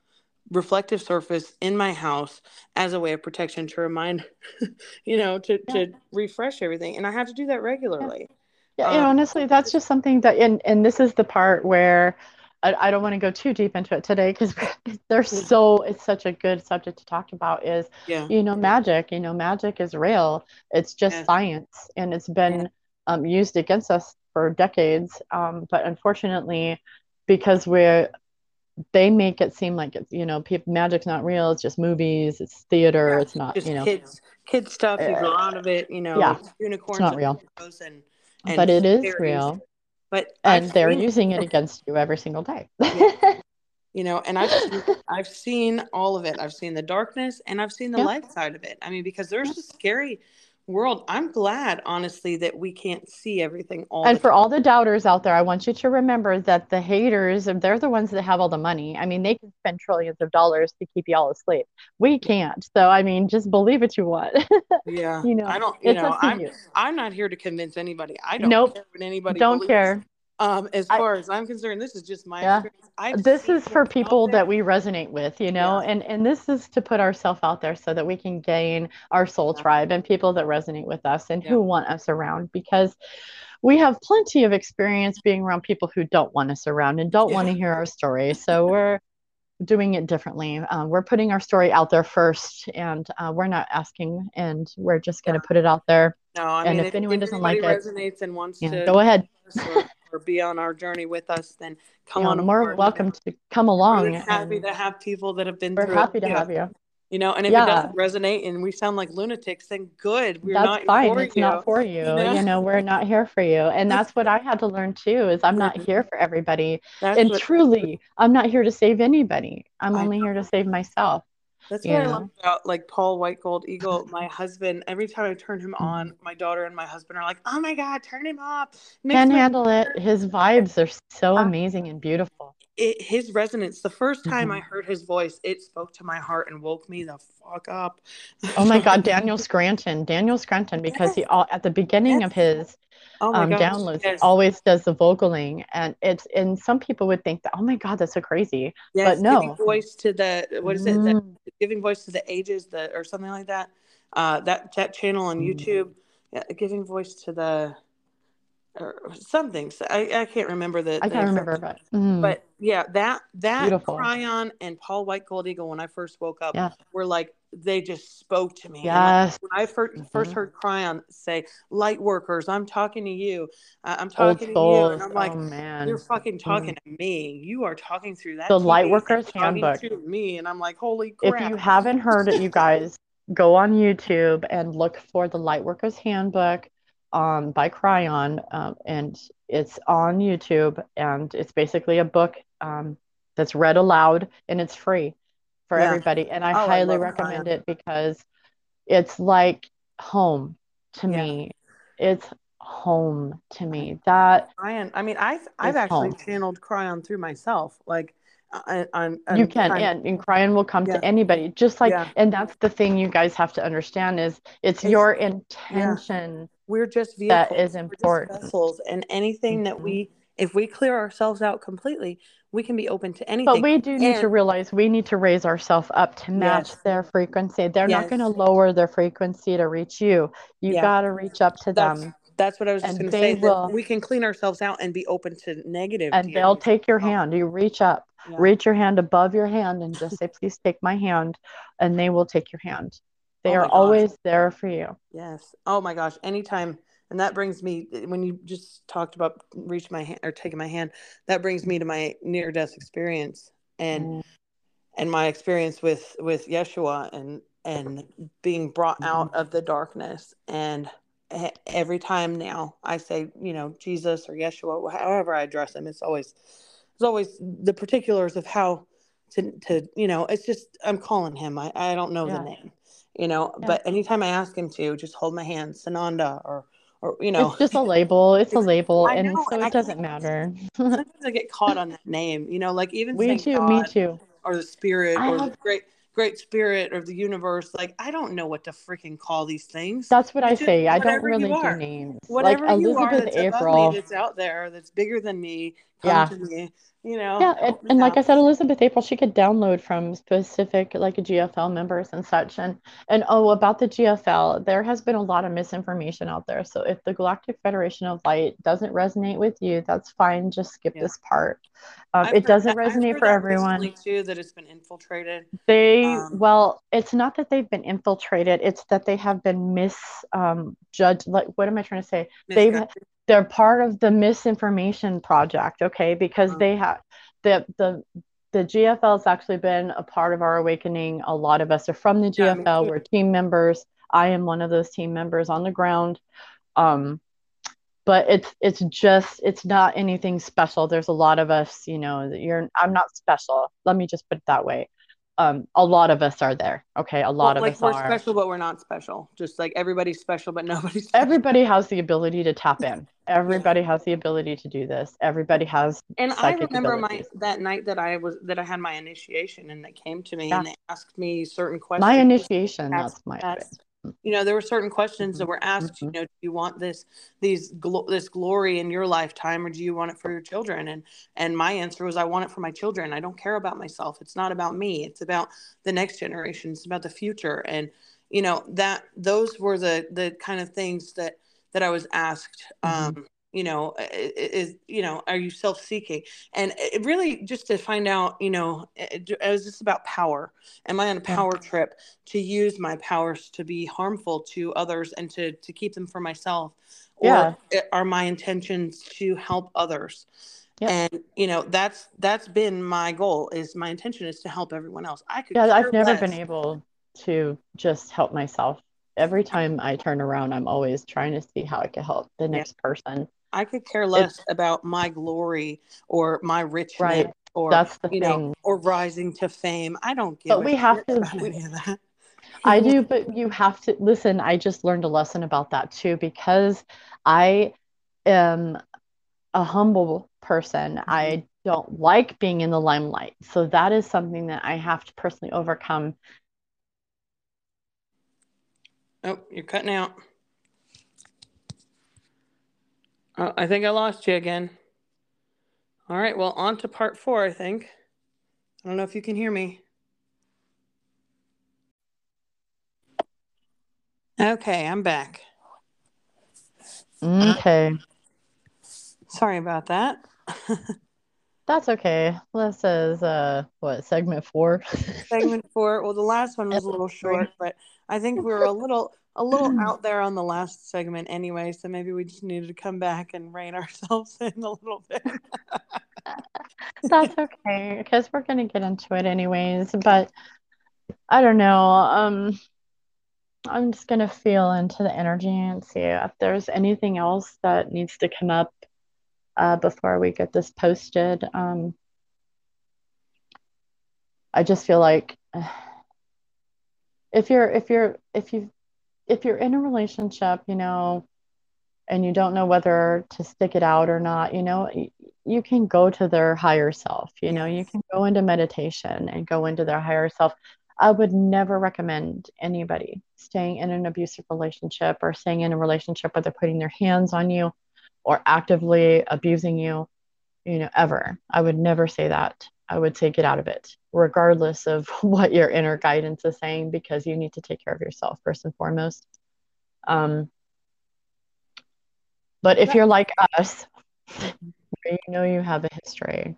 reflective surface in my house as a way of protection to remind you know to to refresh everything and i have to do that regularly Yeah, and Um, honestly, that's just something that, and and this is the part where I, I don't want to go too deep into it today because there's so it's such a good subject to talk about. Is yeah you know magic? You know magic is real. It's just Yeah. science, and it's been um, used against us for decades. Um, but unfortunately, because we're they make it seem like it's you know people, magic's not real. It's just movies. It's theater. Yeah, It's not just you know. kids kids stuff you grow Uh, out of it you know yeah, unicorns not real. and, and But it is real, but and I've they're seen- using it against you every single day. Yeah. you know and i've seen, i've seen all of it i've seen the darkness and i've seen the Yeah. light side of it i mean because there's Yeah. a scary world i'm glad honestly that we can't see everything all And for time. all the doubters out there, I want you to remember that the haters, they're the ones that have all the money. I mean, they can spend trillions of dollars to keep you all asleep. We can't. So, I mean, just believe what you want. yeah you know, i don't you know i'm you. i'm not here to convince anybody i don't Nope. care what anybody Don't believes. care. Um as I- far as i'm concerned this is just my Yeah. This is for people that we resonate with, you know, Yeah. and and this is to put ourselves out there so that we can gain our soul tribe and people that resonate with us and Yeah. who want us around because we have plenty of experience being around people who don't want us around and don't want to hear our story. So we're doing it differently. Uh, we're putting our story out there first, and uh, we're not asking, and we're just going to put it out there. no i and mean if anyone doesn't like anybody it, resonates and wants to go ahead. Or, be on our journey with us then come You know, on more welcome to come along. We're happy to have people that have been through. we're happy it to too. have you. You know, and if Yeah. it doesn't resonate and we sound like lunatics, then good. We're That's not fine. for It's you. not for you. know? You know, we're not here for you. And That's- what I had to learn too, is I'm not Mhm. here for everybody. That's And truly, I'm not here to save anybody. I'm I only here to save myself. That's what I love about like Paul White Gold Eagle. My husband, every time I turn him on, my daughter and my husband are like, "Oh my god, turn him off!" Makes Can my- handle it. His vibes are so amazing and beautiful. it, his resonance. The first time Mhm. I heard his voice, it spoke to my heart and woke me the fuck up. Oh my God, Daniel Scranton, Daniel Scranton, because he all at the beginning of his oh um, gosh, downloads, yes, always does the vocaling, and it's and some people would think that, oh my God, that's so crazy. yes, but no. voice to the what is it? The, giving voice to the ages, that or something like that. Uh, that that channel on Mm. YouTube, yeah, giving voice to the or something. So I I can't remember the. I can't remember, but mm, But yeah, that that Beautiful. Kryon and Paul White Gold Eagle when I first woke up Yeah. were like they just spoke to me. Like, yes, when I first first Mhm. heard Kryon say, "Light workers, I'm talking to you. I- I'm old talking to you," and I'm like, oh man, "You're fucking talking to me. You are talking through that." The TV Lightworkers and talking Handbook. to me, and I'm like, "Holy crap!" if you haven't heard it, you guys go on YouTube and look for the Lightworkers Handbook um, by Kryon, um, and it's on YouTube, and it's basically a book um, that's read aloud, and it's free for Yeah. everybody. And I Oh, highly love recommend Kryon. it because it's like home to Yeah. me. It's home to me. That Kryon. I mean, I've I've actually home. channeled Kryon through myself, like You can, and, and Kryon will come Yeah. to anybody. Just like, Yeah. and that's the thing you guys have to understand is it's It's- your intention. we're just That vehicles. is We're just important. vessels, and anything that Mhm. we, if we clear ourselves out completely, we can be open to anything. But we do need to realize we need to raise ourselves up to match Yes. their frequency. They're not going to lower their frequency to reach you. You Yeah. got to reach up to That's them that's what I was just going to say. will- we can clean ourselves out and be open to negative. and they'll take your hand. You reach up, Yeah. reach your hand above your hand and just say, please take my hand. And they will take your hand. They Oh are gosh. always there for you. Yes. Oh my gosh. Anytime. And that brings me when you just talked about reach my hand or taking my hand, that brings me to my near death experience and Mm. and my experience with with Yeshua and and being brought Mhm. out of the darkness and every time now I say, you know, Jesus or Yeshua, however I address him, it's always it's always the particulars of how to to you know, it's just I'm calling him. I, I don't know Yeah. the name. You know, Yeah. but anytime I ask him to, just hold my hand, Sananda or or you know It's just a label. It's a label. I And know, so and I it doesn't matter. sometimes I get caught on that name, you know, like even We too, God me too. or the spirit I or the great great spirit or the universe. Like I don't know what to freaking call these things. That's what I It's say. I don't really do names. Whatever like you are Elizabeth that's April. me, that's out there, that's bigger than me, come Yeah. to me. You know. Yeah, and, and like I said, Elizabeth April, she could download from specific like a GFL members and such. And and oh, about the GFL, there has been a lot of misinformation out there. So if the Galactic Federation of Light doesn't resonate with you, that's fine. Just skip Yeah. this part. Um, it doesn't that- resonate for everyone. too. That it's been infiltrated. They Um, well, it's not that they've been infiltrated. It's that they have been misjudged. Like, what am I trying to say? They've. They're part of the misinformation project, okay? Because Uh-huh. they have the the the GFL has actually been a part of our awakening. A lot of us are from the GFL. too. We're team members. I am one of those team members on the ground. Um, but it's it's just it's not anything special. There's a lot of us, you know, that you're I'm not special. Let me just put it that way. Um, a lot of us are there. Okay, a lot Well, of like us we're are. special, but we're not special. Just like everybody's special, but nobody's special. Everybody has the ability to tap in. Everybody has the ability to do this. Everybody has And I remember my that night that I was that I had my initiation and they came to me Yeah. and they asked me certain questions. My initiation, asked- that's my asked- you know, there were certain questions that were asked. You Mhm. know, do you want this these glo- this glory in your lifetime, or do you want it for your children? And and my answer was, I want it for my children. I don't care about myself. It's not about me. It's about the next generation. It's about the future. And you know that those were the the kind of things that that I was asked. Mhm. Um, you know, is you know, are you self seeking? And it really just to find out, you know, was just about power. Am I on a Yeah. power trip to use my powers to be harmful to others and to to keep them for myself, or Yeah. are my intentions to help others? Yeah. And you know, that's that's been my goal. Is my intention is to help everyone else. i could yeah i've never less. been able to just help myself. Every time I turn around, I'm always trying to see how I can help the next person. I could care less about my glory or my richness Right. or That's the you thing. know or rising to fame. I don't give. But a we have to- we- any of that. I do, but you have to listen. I just learned a lesson about that too because I am a humble person. I mm-hmm. don't like being in the limelight. So that is something that I have to personally overcome. Oh, you're cutting out. Oh, I think I lost you again. All right, well, on to part four, I think. I don't know if you can hear me. Okay, I'm back. Okay. Sorry about that. That's okay. This is uh what segment four? Segment four. Well, the last one was a little short, but I think we were a little a little out there on the last segment anyway, so maybe we just needed to come back and rein ourselves in a little bit. That's okay, because we're gonna get into it anyways, but I don't know. Um I'm just gonna feel into the energy and see if there's anything else that needs to come up uh, before we get this posted. Um, I just feel like uh, if you're if you're if you if you're in a relationship, you know, and you don't know whether to stick it out or not, you know, you, can go to their higher self. You yes. know, you can go into meditation and go into their higher self. I would never recommend anybody staying in an abusive relationship or staying in a relationship where they're putting their hands on you or actively abusing you, you know, ever. I would never say that. I would say get out of it, regardless of what your inner guidance is saying, because you need to take care of yourself first and foremost. Um, but if you're like us, you know you have a history.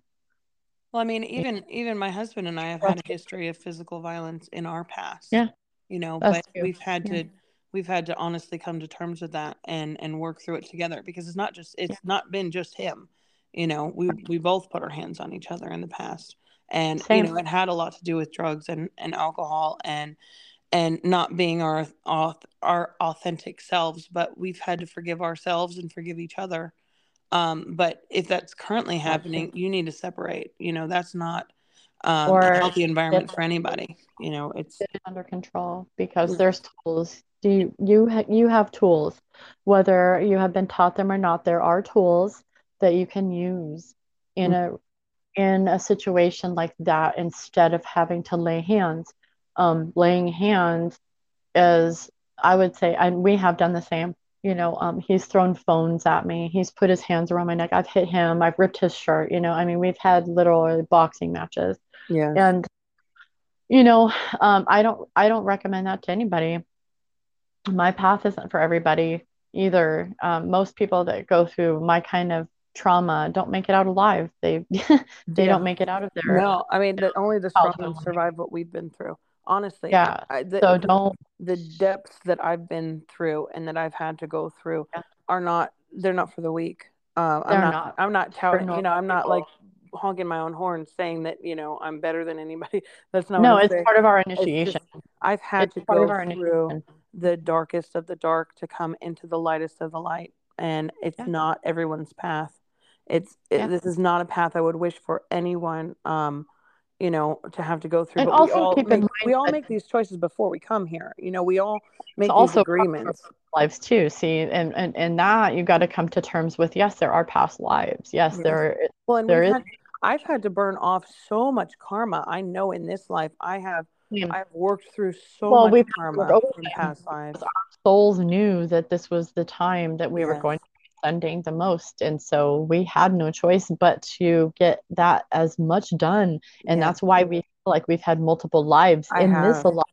Well, I mean, even even my husband and I have had a history of physical violence in our past. Yeah. You know, but we've had yeah. to we've had to honestly come to terms with that and and work through it together because it's not just it's yeah. not been just him you know we we both put our hands on each other in the past. And Same. you know it had a lot to do with drugs and and alcohol and and not being our our authentic selves but we've had to forgive ourselves and forgive each other. Um but if that's currently happening you need to separate you know that's not um, a healthy environment for anybody you know it's under control because there's tools. Do you you, ha- you have tools whether you have been taught them or not there are tools that you can use in mm-hmm. a in a situation like that instead of having to lay hands um, laying hands is i would say and we have done the same you know um, he's thrown phones at me he's put his hands around my neck i've hit him i've ripped his shirt you know i mean we've had literal boxing matches yeah and you know um, i don't i don't recommend that to anybody my path isn't for everybody either. Um, most people that go through my kind of trauma don't make it out alive. They they yeah. don't make it out of there. No, I mean, that only the strong survive what we've been through. Honestly, yeah. I, the, so don't the depths that I've been through and that I've had to go through yeah. are not. They're not for the weak. Uh, I'm not, not, I'm not touting. You know, I'm not like honking my own horn saying that you know I'm better than anybody. That's not. No, it's saying. part of our initiation. Just, I've had it's to go through the darkest of the dark to come into the lightest of the light and it's yeah. not everyone's path it's it, yeah. this is not a path i would wish for anyone um you know to have to go through and but also we all keep make, in we all make these choices before we come here you know we all make these also agreements lives too see and and, and that you've got to come to terms with yes there are past lives yes, yes. there well and there is had, i've had to burn off so much karma i know in this life i have yeah. I've worked through so well, much karma from past lives. Our souls knew that this was the time that we yes. were going to be sending the most. And so we had no choice but to get that as much done. And that's why we feel like we've had multiple lives I in have. this life.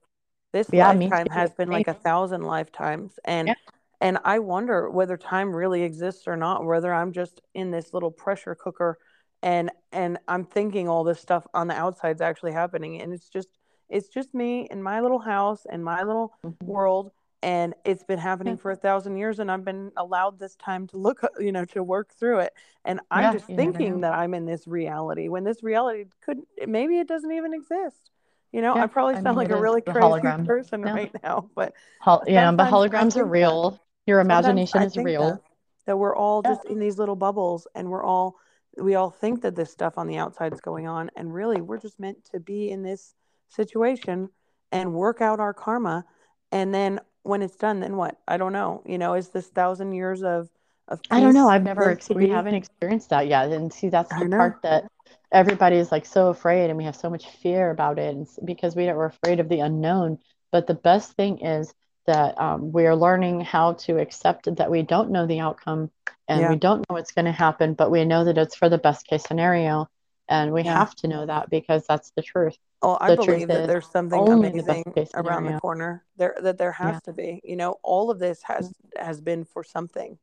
This yeah, lifetime has been like a thousand lifetimes. And yeah. and I wonder whether time really exists or not, whether I'm just in this little pressure cooker and and I'm thinking all this stuff on the outside is actually happening. And it's just it's just me in my little house and my little mm-hmm. world and it's been happening for a mm-hmm. thousand years and i've been allowed this time to look you know to work through it and i'm yeah, just thinking that i'm in this reality when this reality could maybe it doesn't even exist you know yeah, i probably sound I mean, like a really crazy hologram. person yeah. right now but Hol- yeah but holograms are real that. your imagination is real that, that, we're all just in these little bubbles and we're all we all think that this stuff on the outside is going on and really we're just meant to be in this situation and work out our karma and then when it's done then what? I don't know you know is this thousand years of of i don't know i've never we haven't experienced that yet and see that's the part that everybody's like so afraid and we have so much fear about it and because we are afraid of the unknown but the best thing is that um, we are learning how to accept that we don't know the outcome and yeah. we don't know what's going to happen but we know that it's for the best case scenario and we yeah. have to know that because that's the truth Oh, I the believe that there's something amazing the around the corner. There that there has yeah. to be. You know, all of this has has been for something.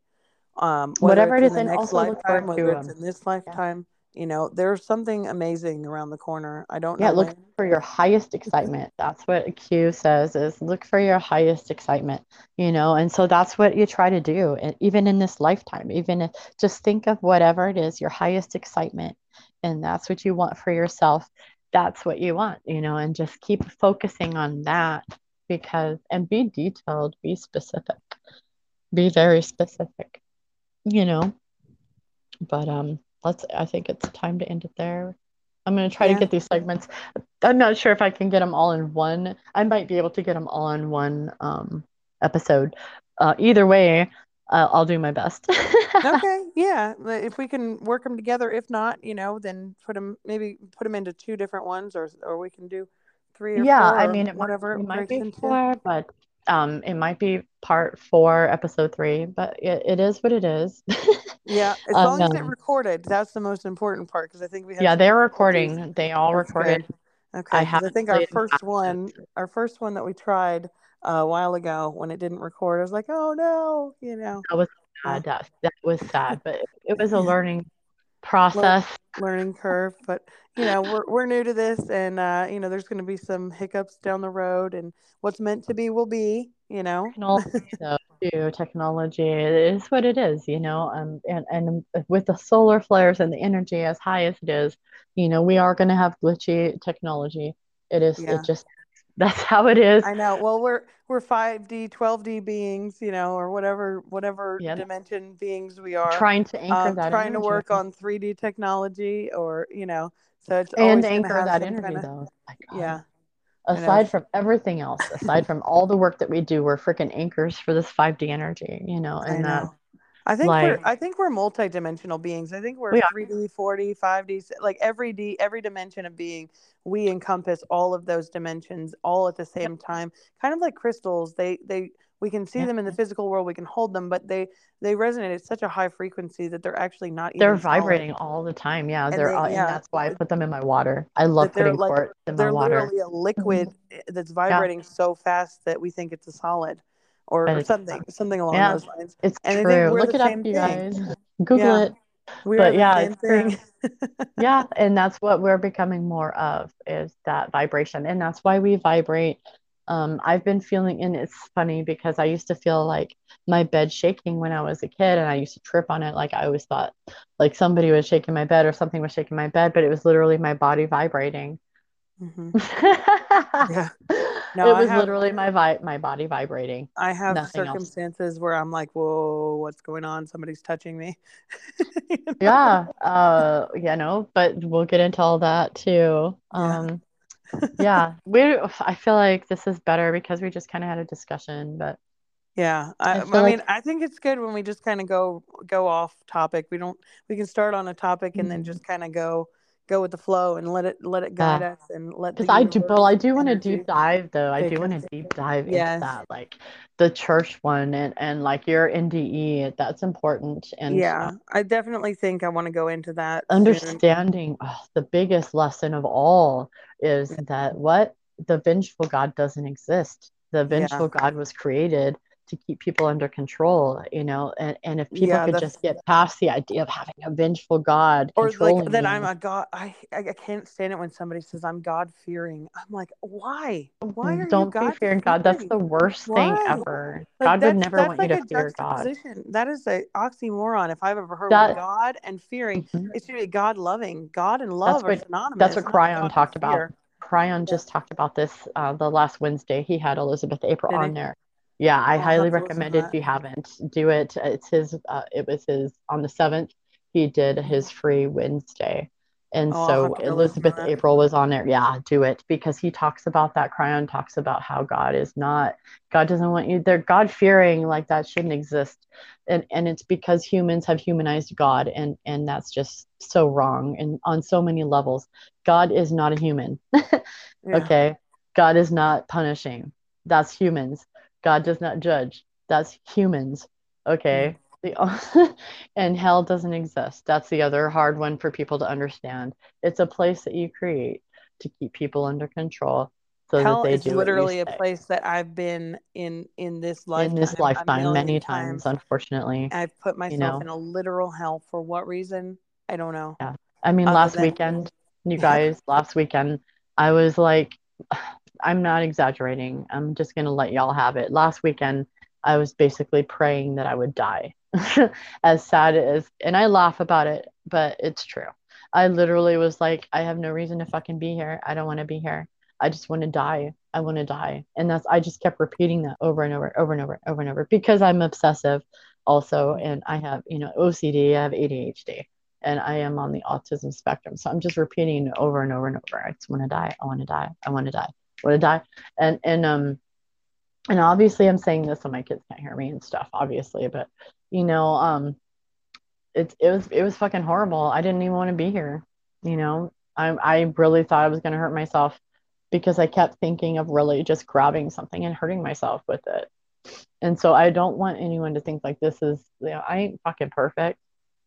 Um, whatever it is in the next lifetime, whether it's in this lifetime, you know there's something amazing around the corner i don't yeah look when. for your highest excitement that's what q says is look for your highest excitement you know and so that's what you try to do and even in this lifetime even if just think of whatever it is your highest excitement and that's what you want for yourself that's what you want you know and just keep focusing on that because and be detailed be specific be very specific you know. But um let's i think it's time to end it there. I'm going to try yeah. to get these segments. I'm not sure if i can get them all in one. I might be able to get them all in one um, episode. Uh, either way uh, i'll do my best okay yeah if we can work them together if not you know then put them maybe put them into two different ones or or we can do three or yeah i mean it whatever might, it might be four but um, it might be part four, episode three, but it, it is what it is. yeah, as um, long as it recorded, that's the most important part because I think we have. Yeah, they're recording. They all that's recorded. Good. Okay, I, I think our first one, our first one that we tried a while ago when it didn't record, I was like, oh no, you know. That was sad. That, that was sad, but it, was a learning process learning curve but you know we're, we're new to this and uh you know there's going to be some hiccups down the road and what's meant to be will be you know technology, too, technology is what it is you know um, and and with the solar flares and the energy as high as it is you know we are going to have glitchy technology it is yeah. it just that's how it is. I know. Well, we're we're 5D, 12D beings, you know, or whatever whatever yep. dimension beings we are. Trying to anchor um, that. Trying energy. to work on 3D technology, or you know, so it's and anchor that energy kinda, though. Like, yeah. Aside from everything else, aside from all the work that we do, we're freaking anchors for this 5D energy, you know, and that I think like, we're I think we're multi-dimensional beings. I think we're we 3D, 4D, 5D, like every D every dimension of being, we encompass all of those dimensions all at the same time. Kind of like crystals. They they we can see yeah. them in the physical world, we can hold them, but they they resonate at such a high frequency that they're actually not They're vibrating solid. all the time. Yeah, and they're they, all, yeah, and that's why I put them in my water. I love putting like, quartz in my water. They're literally a liquid mm-hmm. that's vibrating yeah. so fast that we think it's a solid or something, something along yeah, those lines. It's and true. Look it up, you guys. Google yeah. it. We but yeah, yeah, and that's what we're becoming more of is that vibration, and that's why we vibrate. Um, I've been feeling, and it's funny because I used to feel like my bed shaking when I was a kid, and I used to trip on it. Like I always thought, like somebody was shaking my bed or something was shaking my bed, but it was literally my body vibrating. Mm-hmm. yeah. No, it was have, literally my vi- my body vibrating. I have circumstances else. where I'm like, "Whoa, what's going on? Somebody's touching me." you know? Yeah, uh, you know, but we'll get into all that too. Um, yeah. yeah, we. I feel like this is better because we just kind of had a discussion, but yeah, I, I, I like... mean, I think it's good when we just kind of go go off topic. We don't. We can start on a topic and mm-hmm. then just kind of go go with the flow and let it let it guide us and let because I do well I do want to deep dive though. I do want to deep dive yes. into that like the church one and and like your NDE that's important and yeah I definitely think I want to go into that understanding oh, the biggest lesson of all is mm. that what the vengeful God doesn't exist. The vengeful yeah. God was created to keep people under control, you know, and, and if people yeah, could just get past the idea of having a vengeful God or like that I'm a God, I, I can't stand it when somebody says I'm God fearing. I'm like, why? Why are Don't you God fearing God. That's the worst why? thing ever. Like, God would never want like you to fear God. That is a oxymoron. If I've ever heard that, God and fearing, mm-hmm. it should be God loving. God and love that's what, are synonymous. That's what Kryon talked about. Kryon yeah. just talked about this uh, the last Wednesday. He had Elizabeth April Did on there yeah, I I'll highly recommend it if you haven't. Do it. It's his. Uh, it was his on the seventh. He did his free Wednesday, And Oh, so have to go listen to Elizabeth. April was on there. Yeah, do it because he talks about that. Kryon talks about how God is not, God doesn't want you there. God fearing like that shouldn't exist. And and it's because humans have humanized God and and that's just so wrong and on so many levels. God is not a human. Yeah. Okay. God is not punishing. That's humans. God does not judge. That's humans. Okay. Mm. The, and hell doesn't exist. That's the other hard one for people to understand. It's a place that you create to keep people under control so Hell that they is do literally a say. place that I've been in in this lifetime. in this lifetime many times, unfortunately. I've put myself know. in a literal hell for what reason? I don't know. Yeah. I mean, Other last than- weekend, you guys, last weekend, I was like, I'm not exaggerating. I'm just going to let y'all have it. Last weekend, I was basically praying that I would die. as sad as, and I laugh about it, but it's true. I literally was like, I have no reason to fucking be here. I don't want to be here. I just want to die. I want to die. And that's, I just kept repeating that over and over, over and over, over and over because I'm obsessive also. And I have, you know, OCD, I have ADHD and I am on the autism spectrum. So I'm just repeating over and over and over. I just want to die. I want to die. I want to die. I want to die. And and um and obviously I'm saying this so my kids can't hear me and stuff, obviously, but you know, um it it was it was fucking horrible. I didn't even want to be here. You know, I I really thought I was gonna hurt myself because I kept thinking of really just grabbing something and hurting myself with it. And so I don't want anyone to think like this is you know, I ain't fucking perfect.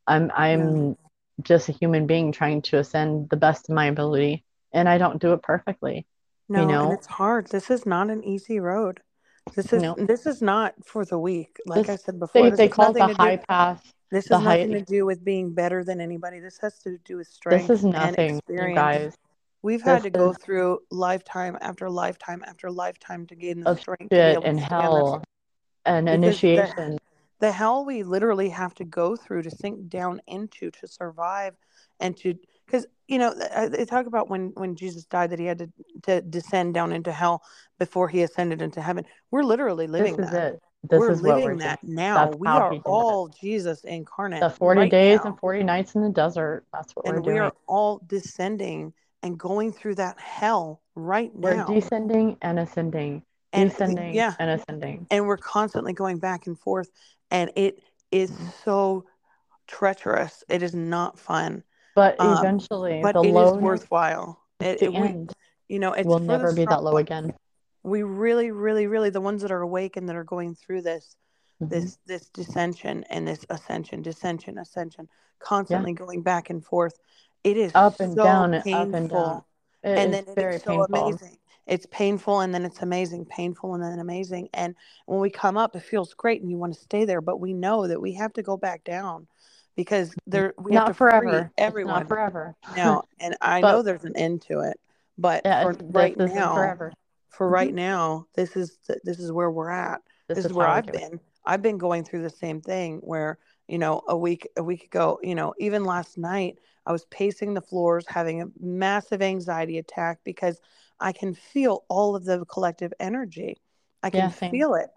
I'm I'm just a human being trying to ascend the best of my ability and I don't do it perfectly. No, know? and it's hard. This is not an easy road. This is No. this is not for the weak. Like I said before, They they call it the high do. path. This has nothing high- to do with being better than anybody. This has to do with strength This is and nothing, you experience. guys. We've had This to go is- through lifetime after lifetime after lifetime to gain the strength to be shit able to and hell this. and Because the- initiation. the hell we literally have to go through to sink down into to survive and to because you know they talk about when when jesus died that he had to, to descend down into hell before he ascended into heaven we're literally living This is that it. This we're is what living we're that doing. now That's we are did it. all jesus incarnate The 40 right days now. and 40 nights in the desert. That's what we're doing. and we are all descending and going through that hell right now. We're descending and ascending. And we- descending yeah. and ascending. and we're constantly going back and forth and it is Mm-hmm. so treacherous it is not fun But Um, eventually, but the it is lowness, worthwhile it, it- we, you know it's will never be that low again. we really really really the ones that are awake and that are going through this Mhm. this this dissension and this ascension dissension ascension constantly going back and forth it is Up and so down painful up and down. It and is then very it's so painful. amazing it's painful and then it's amazing painful and then amazing and when we come up it feels great and you want to stay there but we know that we have to go back down because there we have Not to forever. It's everyone not forever. no, and i But- know there's an end to it but Yeah, for right now forever. for right mm-hmm. now this is this is where we're at. This, this, is, is where i've been. I've been going through the same thing where you know a week a week ago you know even last night i was pacing the floors having a massive anxiety attack because i can feel all of the collective energy. I can Yeah, feel it.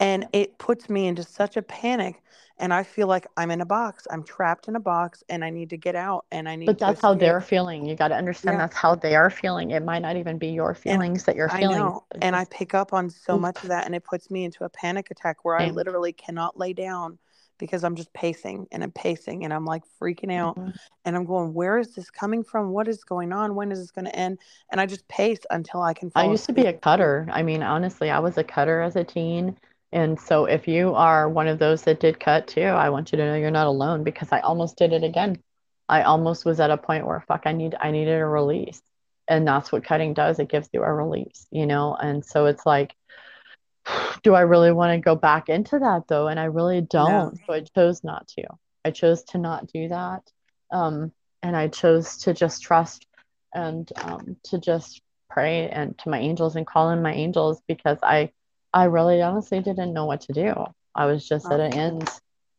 And it puts me into such a panic and i feel like i'm in a box i'm trapped in a box and i need to get out and i need to But that's how escape. they're feeling. You got to understand Yeah. that's how they are feeling. It might not even be your feelings that you're feeling. I know, and I pick up on so much of that, and it puts me into a panic attack where I literally cannot lay down because I'm just pacing and I'm pacing and I'm like freaking out, Mhm. and I'm going, "Where is this coming from? What is going on? When is this going to end?" And I just pace until I can. I used to be a cutter. I mean, honestly, I was a cutter as a teen. And so if you are one of those that did cut too, I want you to know you're not alone because I almost did it again. I almost was at a point where fuck, I need I needed a release. And that's what cutting does. It gives you a release, you know? And so it's like, do I really want to go back into that though? And I really don't. So I chose not to. I chose to not do that. Um, and I chose to just trust and um, to just pray and to my angels and call in my angels because I I really honestly didn't know what to do. I was just at an end.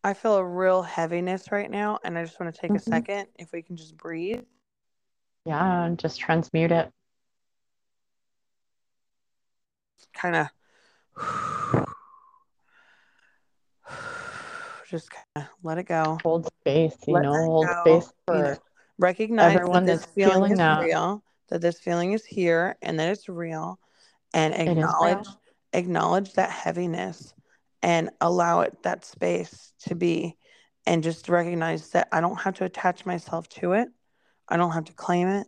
I feel a real heaviness right now, and I just want to take Mhm. a second, if we can just breathe. Yeah, and just transmute it. kind of just kind of let it go. Hold space, you Let know, hold go, space you for know. recognize Everyone that this that's feeling feeling is that. real, that this feeling is here and that it's real and acknowledge real. Acknowledge that heaviness and allow it that space to be and just recognize that I don't have to attach myself to it. I don't have to claim it.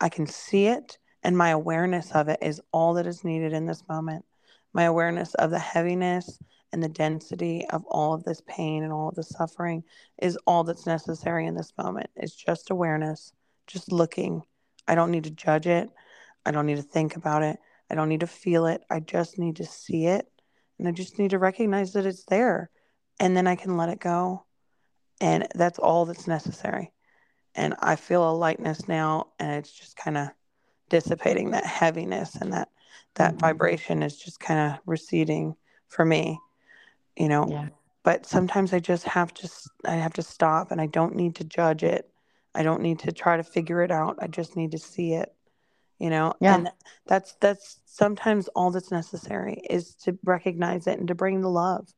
I can see it and my awareness of it is all that is needed in this moment. My awareness of the heaviness and the density of all of this pain and all of the suffering is all that's necessary in this moment. It's just awareness, just looking. I don't need to judge it. I don't need to think about it. I don't need to feel it. I just need to see it. And I just need to recognize that it's there. And then I can let it go. And that's all that's necessary. And I feel a lightness now, and it's just kind of dissipating that heaviness and that that Mhm. vibration is just kind of receding for me you know Yeah. but sometimes i just have to i have to stop and i don't need to judge it i don't need to try to figure it out i just need to see it you know Yeah. and that's that's sometimes all that's necessary is to recognize it and to bring the love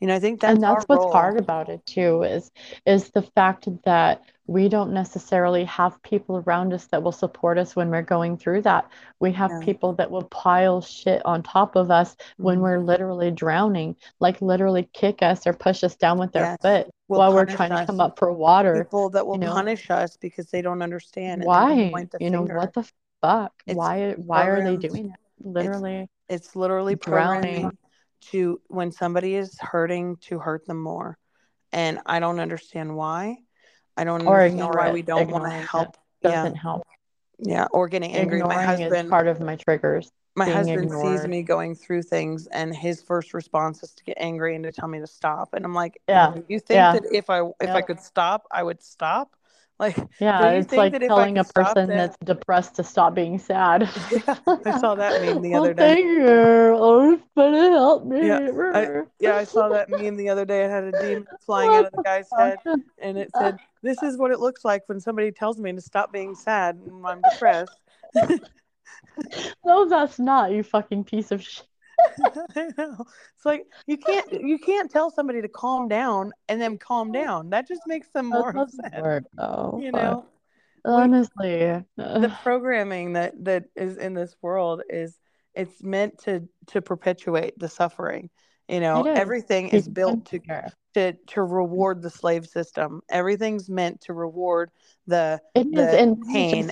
you know i think that's and that's what's role hard about it too is is the fact that we don't necessarily have people around us that will support us when we're going through that we have Yeah. people that will pile shit on top of us when Mhm. we're literally drowning like literally kick us or push us down with their Yes. foot Will while we're trying to come up for water people that will you know, punish us because they don't understand why you know finger what the fuck? It's why why are they doing it? Literally it's literally Drowning. to when somebody is hurting to hurt them more. And i don't understand why. I don't or understand why it. we don't want to help. Yeah. doesn't help. Yeah or getting angry. My ignoring is husband part of my triggers my husband sees me going through things and his first response is to get angry and to tell me to stop. And i'm like Yeah, you think yeah. that if i if i could stop i would stop like Yeah, it's like I telling a person that- that's depressed to stop being sad. Yeah, I saw that meme the Well, other day. Thank you. Oh, help me. Yeah, yeah i saw that meme the other day it had a demon flying out of the guy's head and it said this is what it looks like when somebody tells me to stop being sad and i'm depressed No, that's not, you fucking piece of shit. It's like you can't you can't tell somebody to calm down and then calm down. That just makes them more upset. work, though. You know, honestly, the programming that that is in this world is it's meant to to perpetuate the suffering. You know, is. everything is built to to to reward the slave system. Everything's meant to reward the It is, the pain.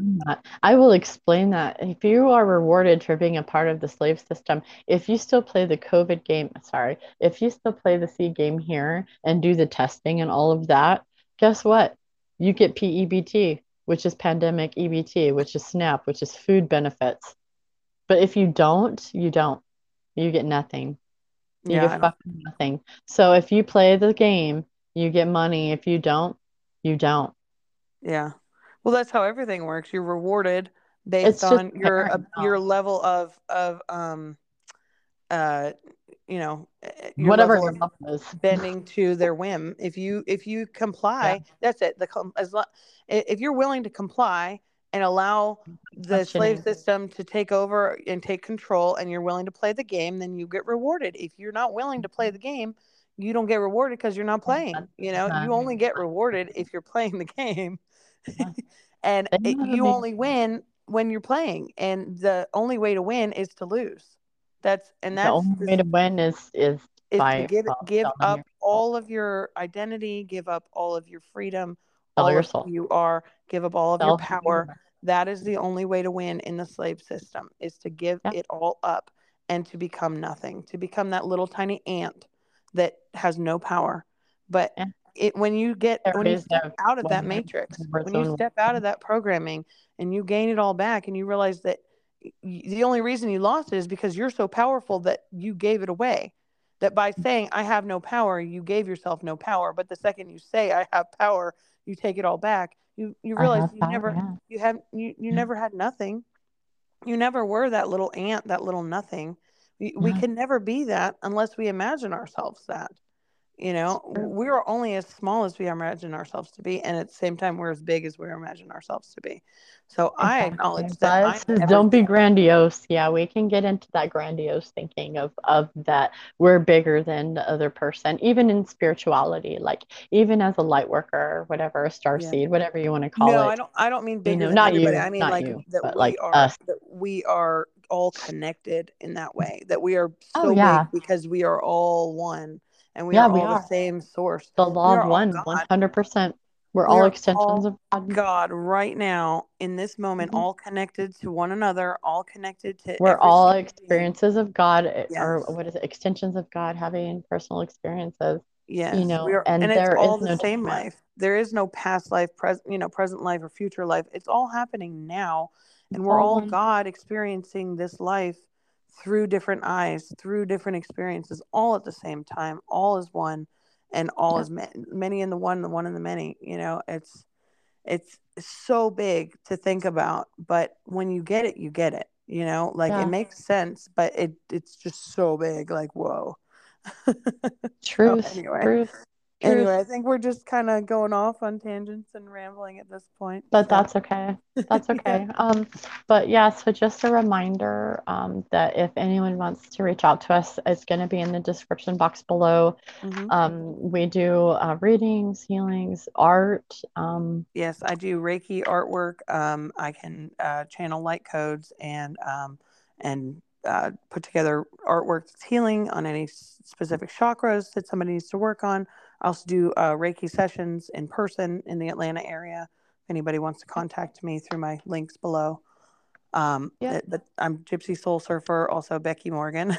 Just explain that. I will explain that. If you are rewarded for being a part of the slave system, if you still play the COVID game, sorry, if you still play the C game here and do the testing and all of that, guess what? You get PEBT, which is pandemic EBT, which is SNAP, which is food benefits. But if you don't, you don't. You get nothing. You yeah, get fucking nothing. So if you play the game, you get money. If you don't, you don't. yeah. Well, that's how everything works. You're rewarded based It's on your uh, your level of of um uh you know uh, your Whatever level your level is. bending to their whim. If you if you comply, that's it. The as lo- if you're willing to comply and allow the slave Questioning. system to take over and take control, and you're willing to play the game, then you get rewarded. If you're not willing to play the game, you don't get rewarded because you're not playing. You know, you only get rewarded if you're playing the game, Yeah. and it- you only win when you're playing. And the only way to win is to lose. That's and that's The only way to win is is is by to give give up your all of your identity, give up all of your freedom, Sell all your who you are, give up all of your Sell who you power. That is the only way to win in the slave system is to give Yeah. it all up and to become nothing, to become that little tiny ant that has no power. But Yeah. It when you get There when you step out of that matrix, when you step out of that programming and you gain it all back and you realize that the only reason you lost it is because you're so powerful that you gave it away that by saying I have no power, you gave yourself no power. But the second you say I have power, you take it all back. You you realize you power, never yeah. you have you, you Yeah. never had nothing. You never were that little ant, that little nothing. We, we can never be that unless we imagine ourselves that. You know, we're only as small as we imagine ourselves to be, and at the same time, we're as big as we imagine ourselves to be. So exactly. I acknowledge that. Don't be grandiose. Yeah, we can get into that grandiose thinking of of that we're bigger than the other person, even in spirituality, like even as a light worker, whatever, a star yeah. seed, whatever you want to call no, it. No, I don't. I don't mean bigger. You know, not anybody. you. I mean like you, that we like are. Us. That we are all connected in that way. That we are oh, so oh, yeah. big because we are all one and we yeah, are all we are. the same source. The law of one, one hundred percent. We're, all extensions all of God. God right now in this moment, mm-hmm. all connected to one another, all connected to. We're all experiences of God, eh, yes. or what is it? Extensions of God, having personal experiences. Yes, you know, are, and, and there it's all the no same life. There is no past life, present, you know, present life or future life. It's all happening now, and we're all God experiencing this life through different eyes, through different experiences, all at the same time, all as one, and all yeah. as ma- many in the one, the one in the many. You know, it's it's so big to think about, but when you get it, you get it. You know, like yeah. it makes sense, but it it's just so big. Like whoa. Truth. so anyway. Truth. Anyway, I think we're just kind of going off on tangents and rambling at this point. But so. that's okay. That's okay. yeah. Um, but yeah, so just a reminder um, that if anyone wants to reach out to us, it's going to be in the description box below. Mm-hmm. Um, we do uh, readings, healings, art. Um, yes, I do Reiki artwork. Um, I can uh, channel light codes and um, and uh, put together artwork that's healing on any specific chakras that somebody needs to work on. I also do uh, Reiki sessions in person in the Atlanta area. If anybody wants to contact me through my links below. Um, yeah. But I'm Gypsy Soul Surfer, also Becky Morgan.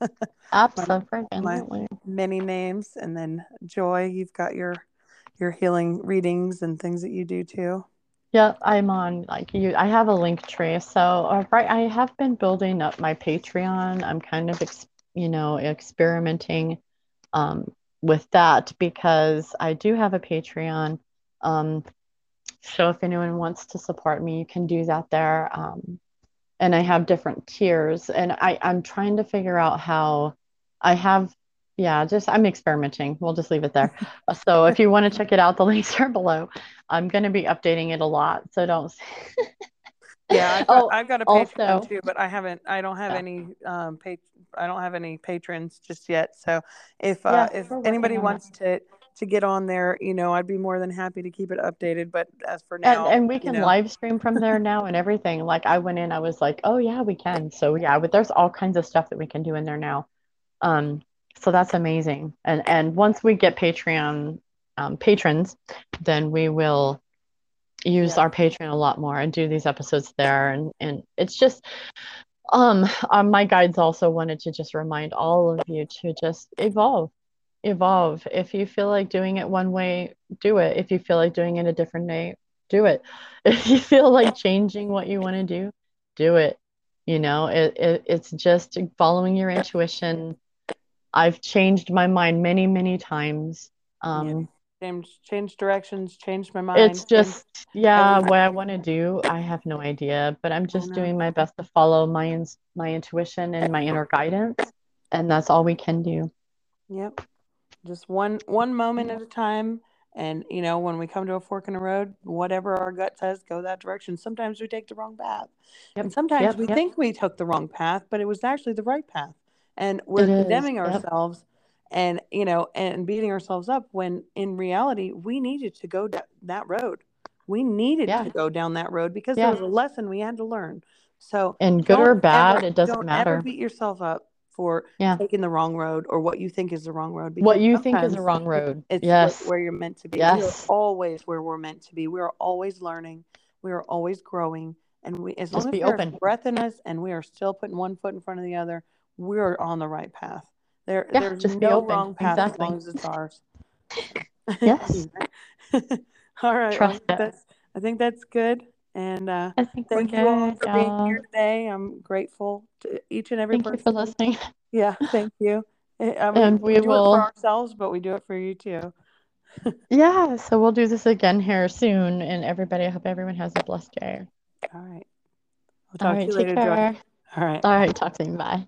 Absolutely. my, my many names, and then Joy, you've got your your healing readings and things that you do too. Yeah, I'm on like you. I have a Linktree, so uh, right. I have been building up my Patreon. I'm kind of, ex, you know, experimenting um, with that because I do have a Patreon. Um, so if anyone wants to support me, you can do that there. Um, and I have different tiers, and I, I'm trying to figure out how I have. Yeah, just I'm experimenting. We'll just leave it there. so if you want to check it out, the links are below. I'm going to be updating it a lot, so don't. yeah, I've got, oh, I've got a Patreon also, too, but I haven't. I don't have yeah. any um, page I don't have any patrons just yet. So if uh, if anybody wants to to get on there, you know, I'd be more than happy to keep it updated. But as for now, and, and we can you know. live stream from there now and everything. Like I went in, I was like, oh yeah, we can. So yeah, but there's all kinds of stuff that we can do in there now. Um, so that's amazing. And and once we get Patreon um, patrons, then we will use yeah. our Patreon a lot more and do these episodes there. And and it's just um, um, my guides also wanted to just remind all of you to just evolve evolve if you feel like doing it one way do it if you feel like doing it a different way do it if you feel like changing what you want to do do it you know it, it it's just following your intuition i've changed my mind many many times. Um change change directions changed my mind. it's just yeah what i want to do i have no idea but i'm just doing my best to follow my in, my intuition and my inner guidance and that's all we can do. Yep. Just one one moment at a time and you know when we come to a fork in the road whatever our gut says go that direction. Sometimes we take the wrong path yep. and sometimes yep, we yep. think we took the wrong path but it was actually the right path and we're it condemning is. ourselves and you know and beating ourselves up when in reality we needed to go d- that road we needed yeah. to go down that road because yeah. there was a lesson we had to learn so and good or bad ever, it doesn't don't matter ever beat yourself up for yeah. taking the wrong road or what you think is the wrong road what you think is the wrong road it's yes. where you're meant to be yes. we're always where we're meant to be we're always learning we are always growing and we as Just long as there's breath in us and we are still putting one foot in front of the other we're on the right path there, yeah, there's no wrong path exactly. as long as it's ours. yes. all right. Trust well, that's, I think that's good. And uh, thank you all for being here today. I'm grateful to each and every thank person. you for listening. Yeah, thank you. I mean, and we, we do will... it for ourselves, but we do it for you too. yeah, so we'll do this again here soon. And everybody, I hope everyone has a blessed day. All right. I'll talk all right, to you later, Joy. All right. All right. Talk soon. Bye.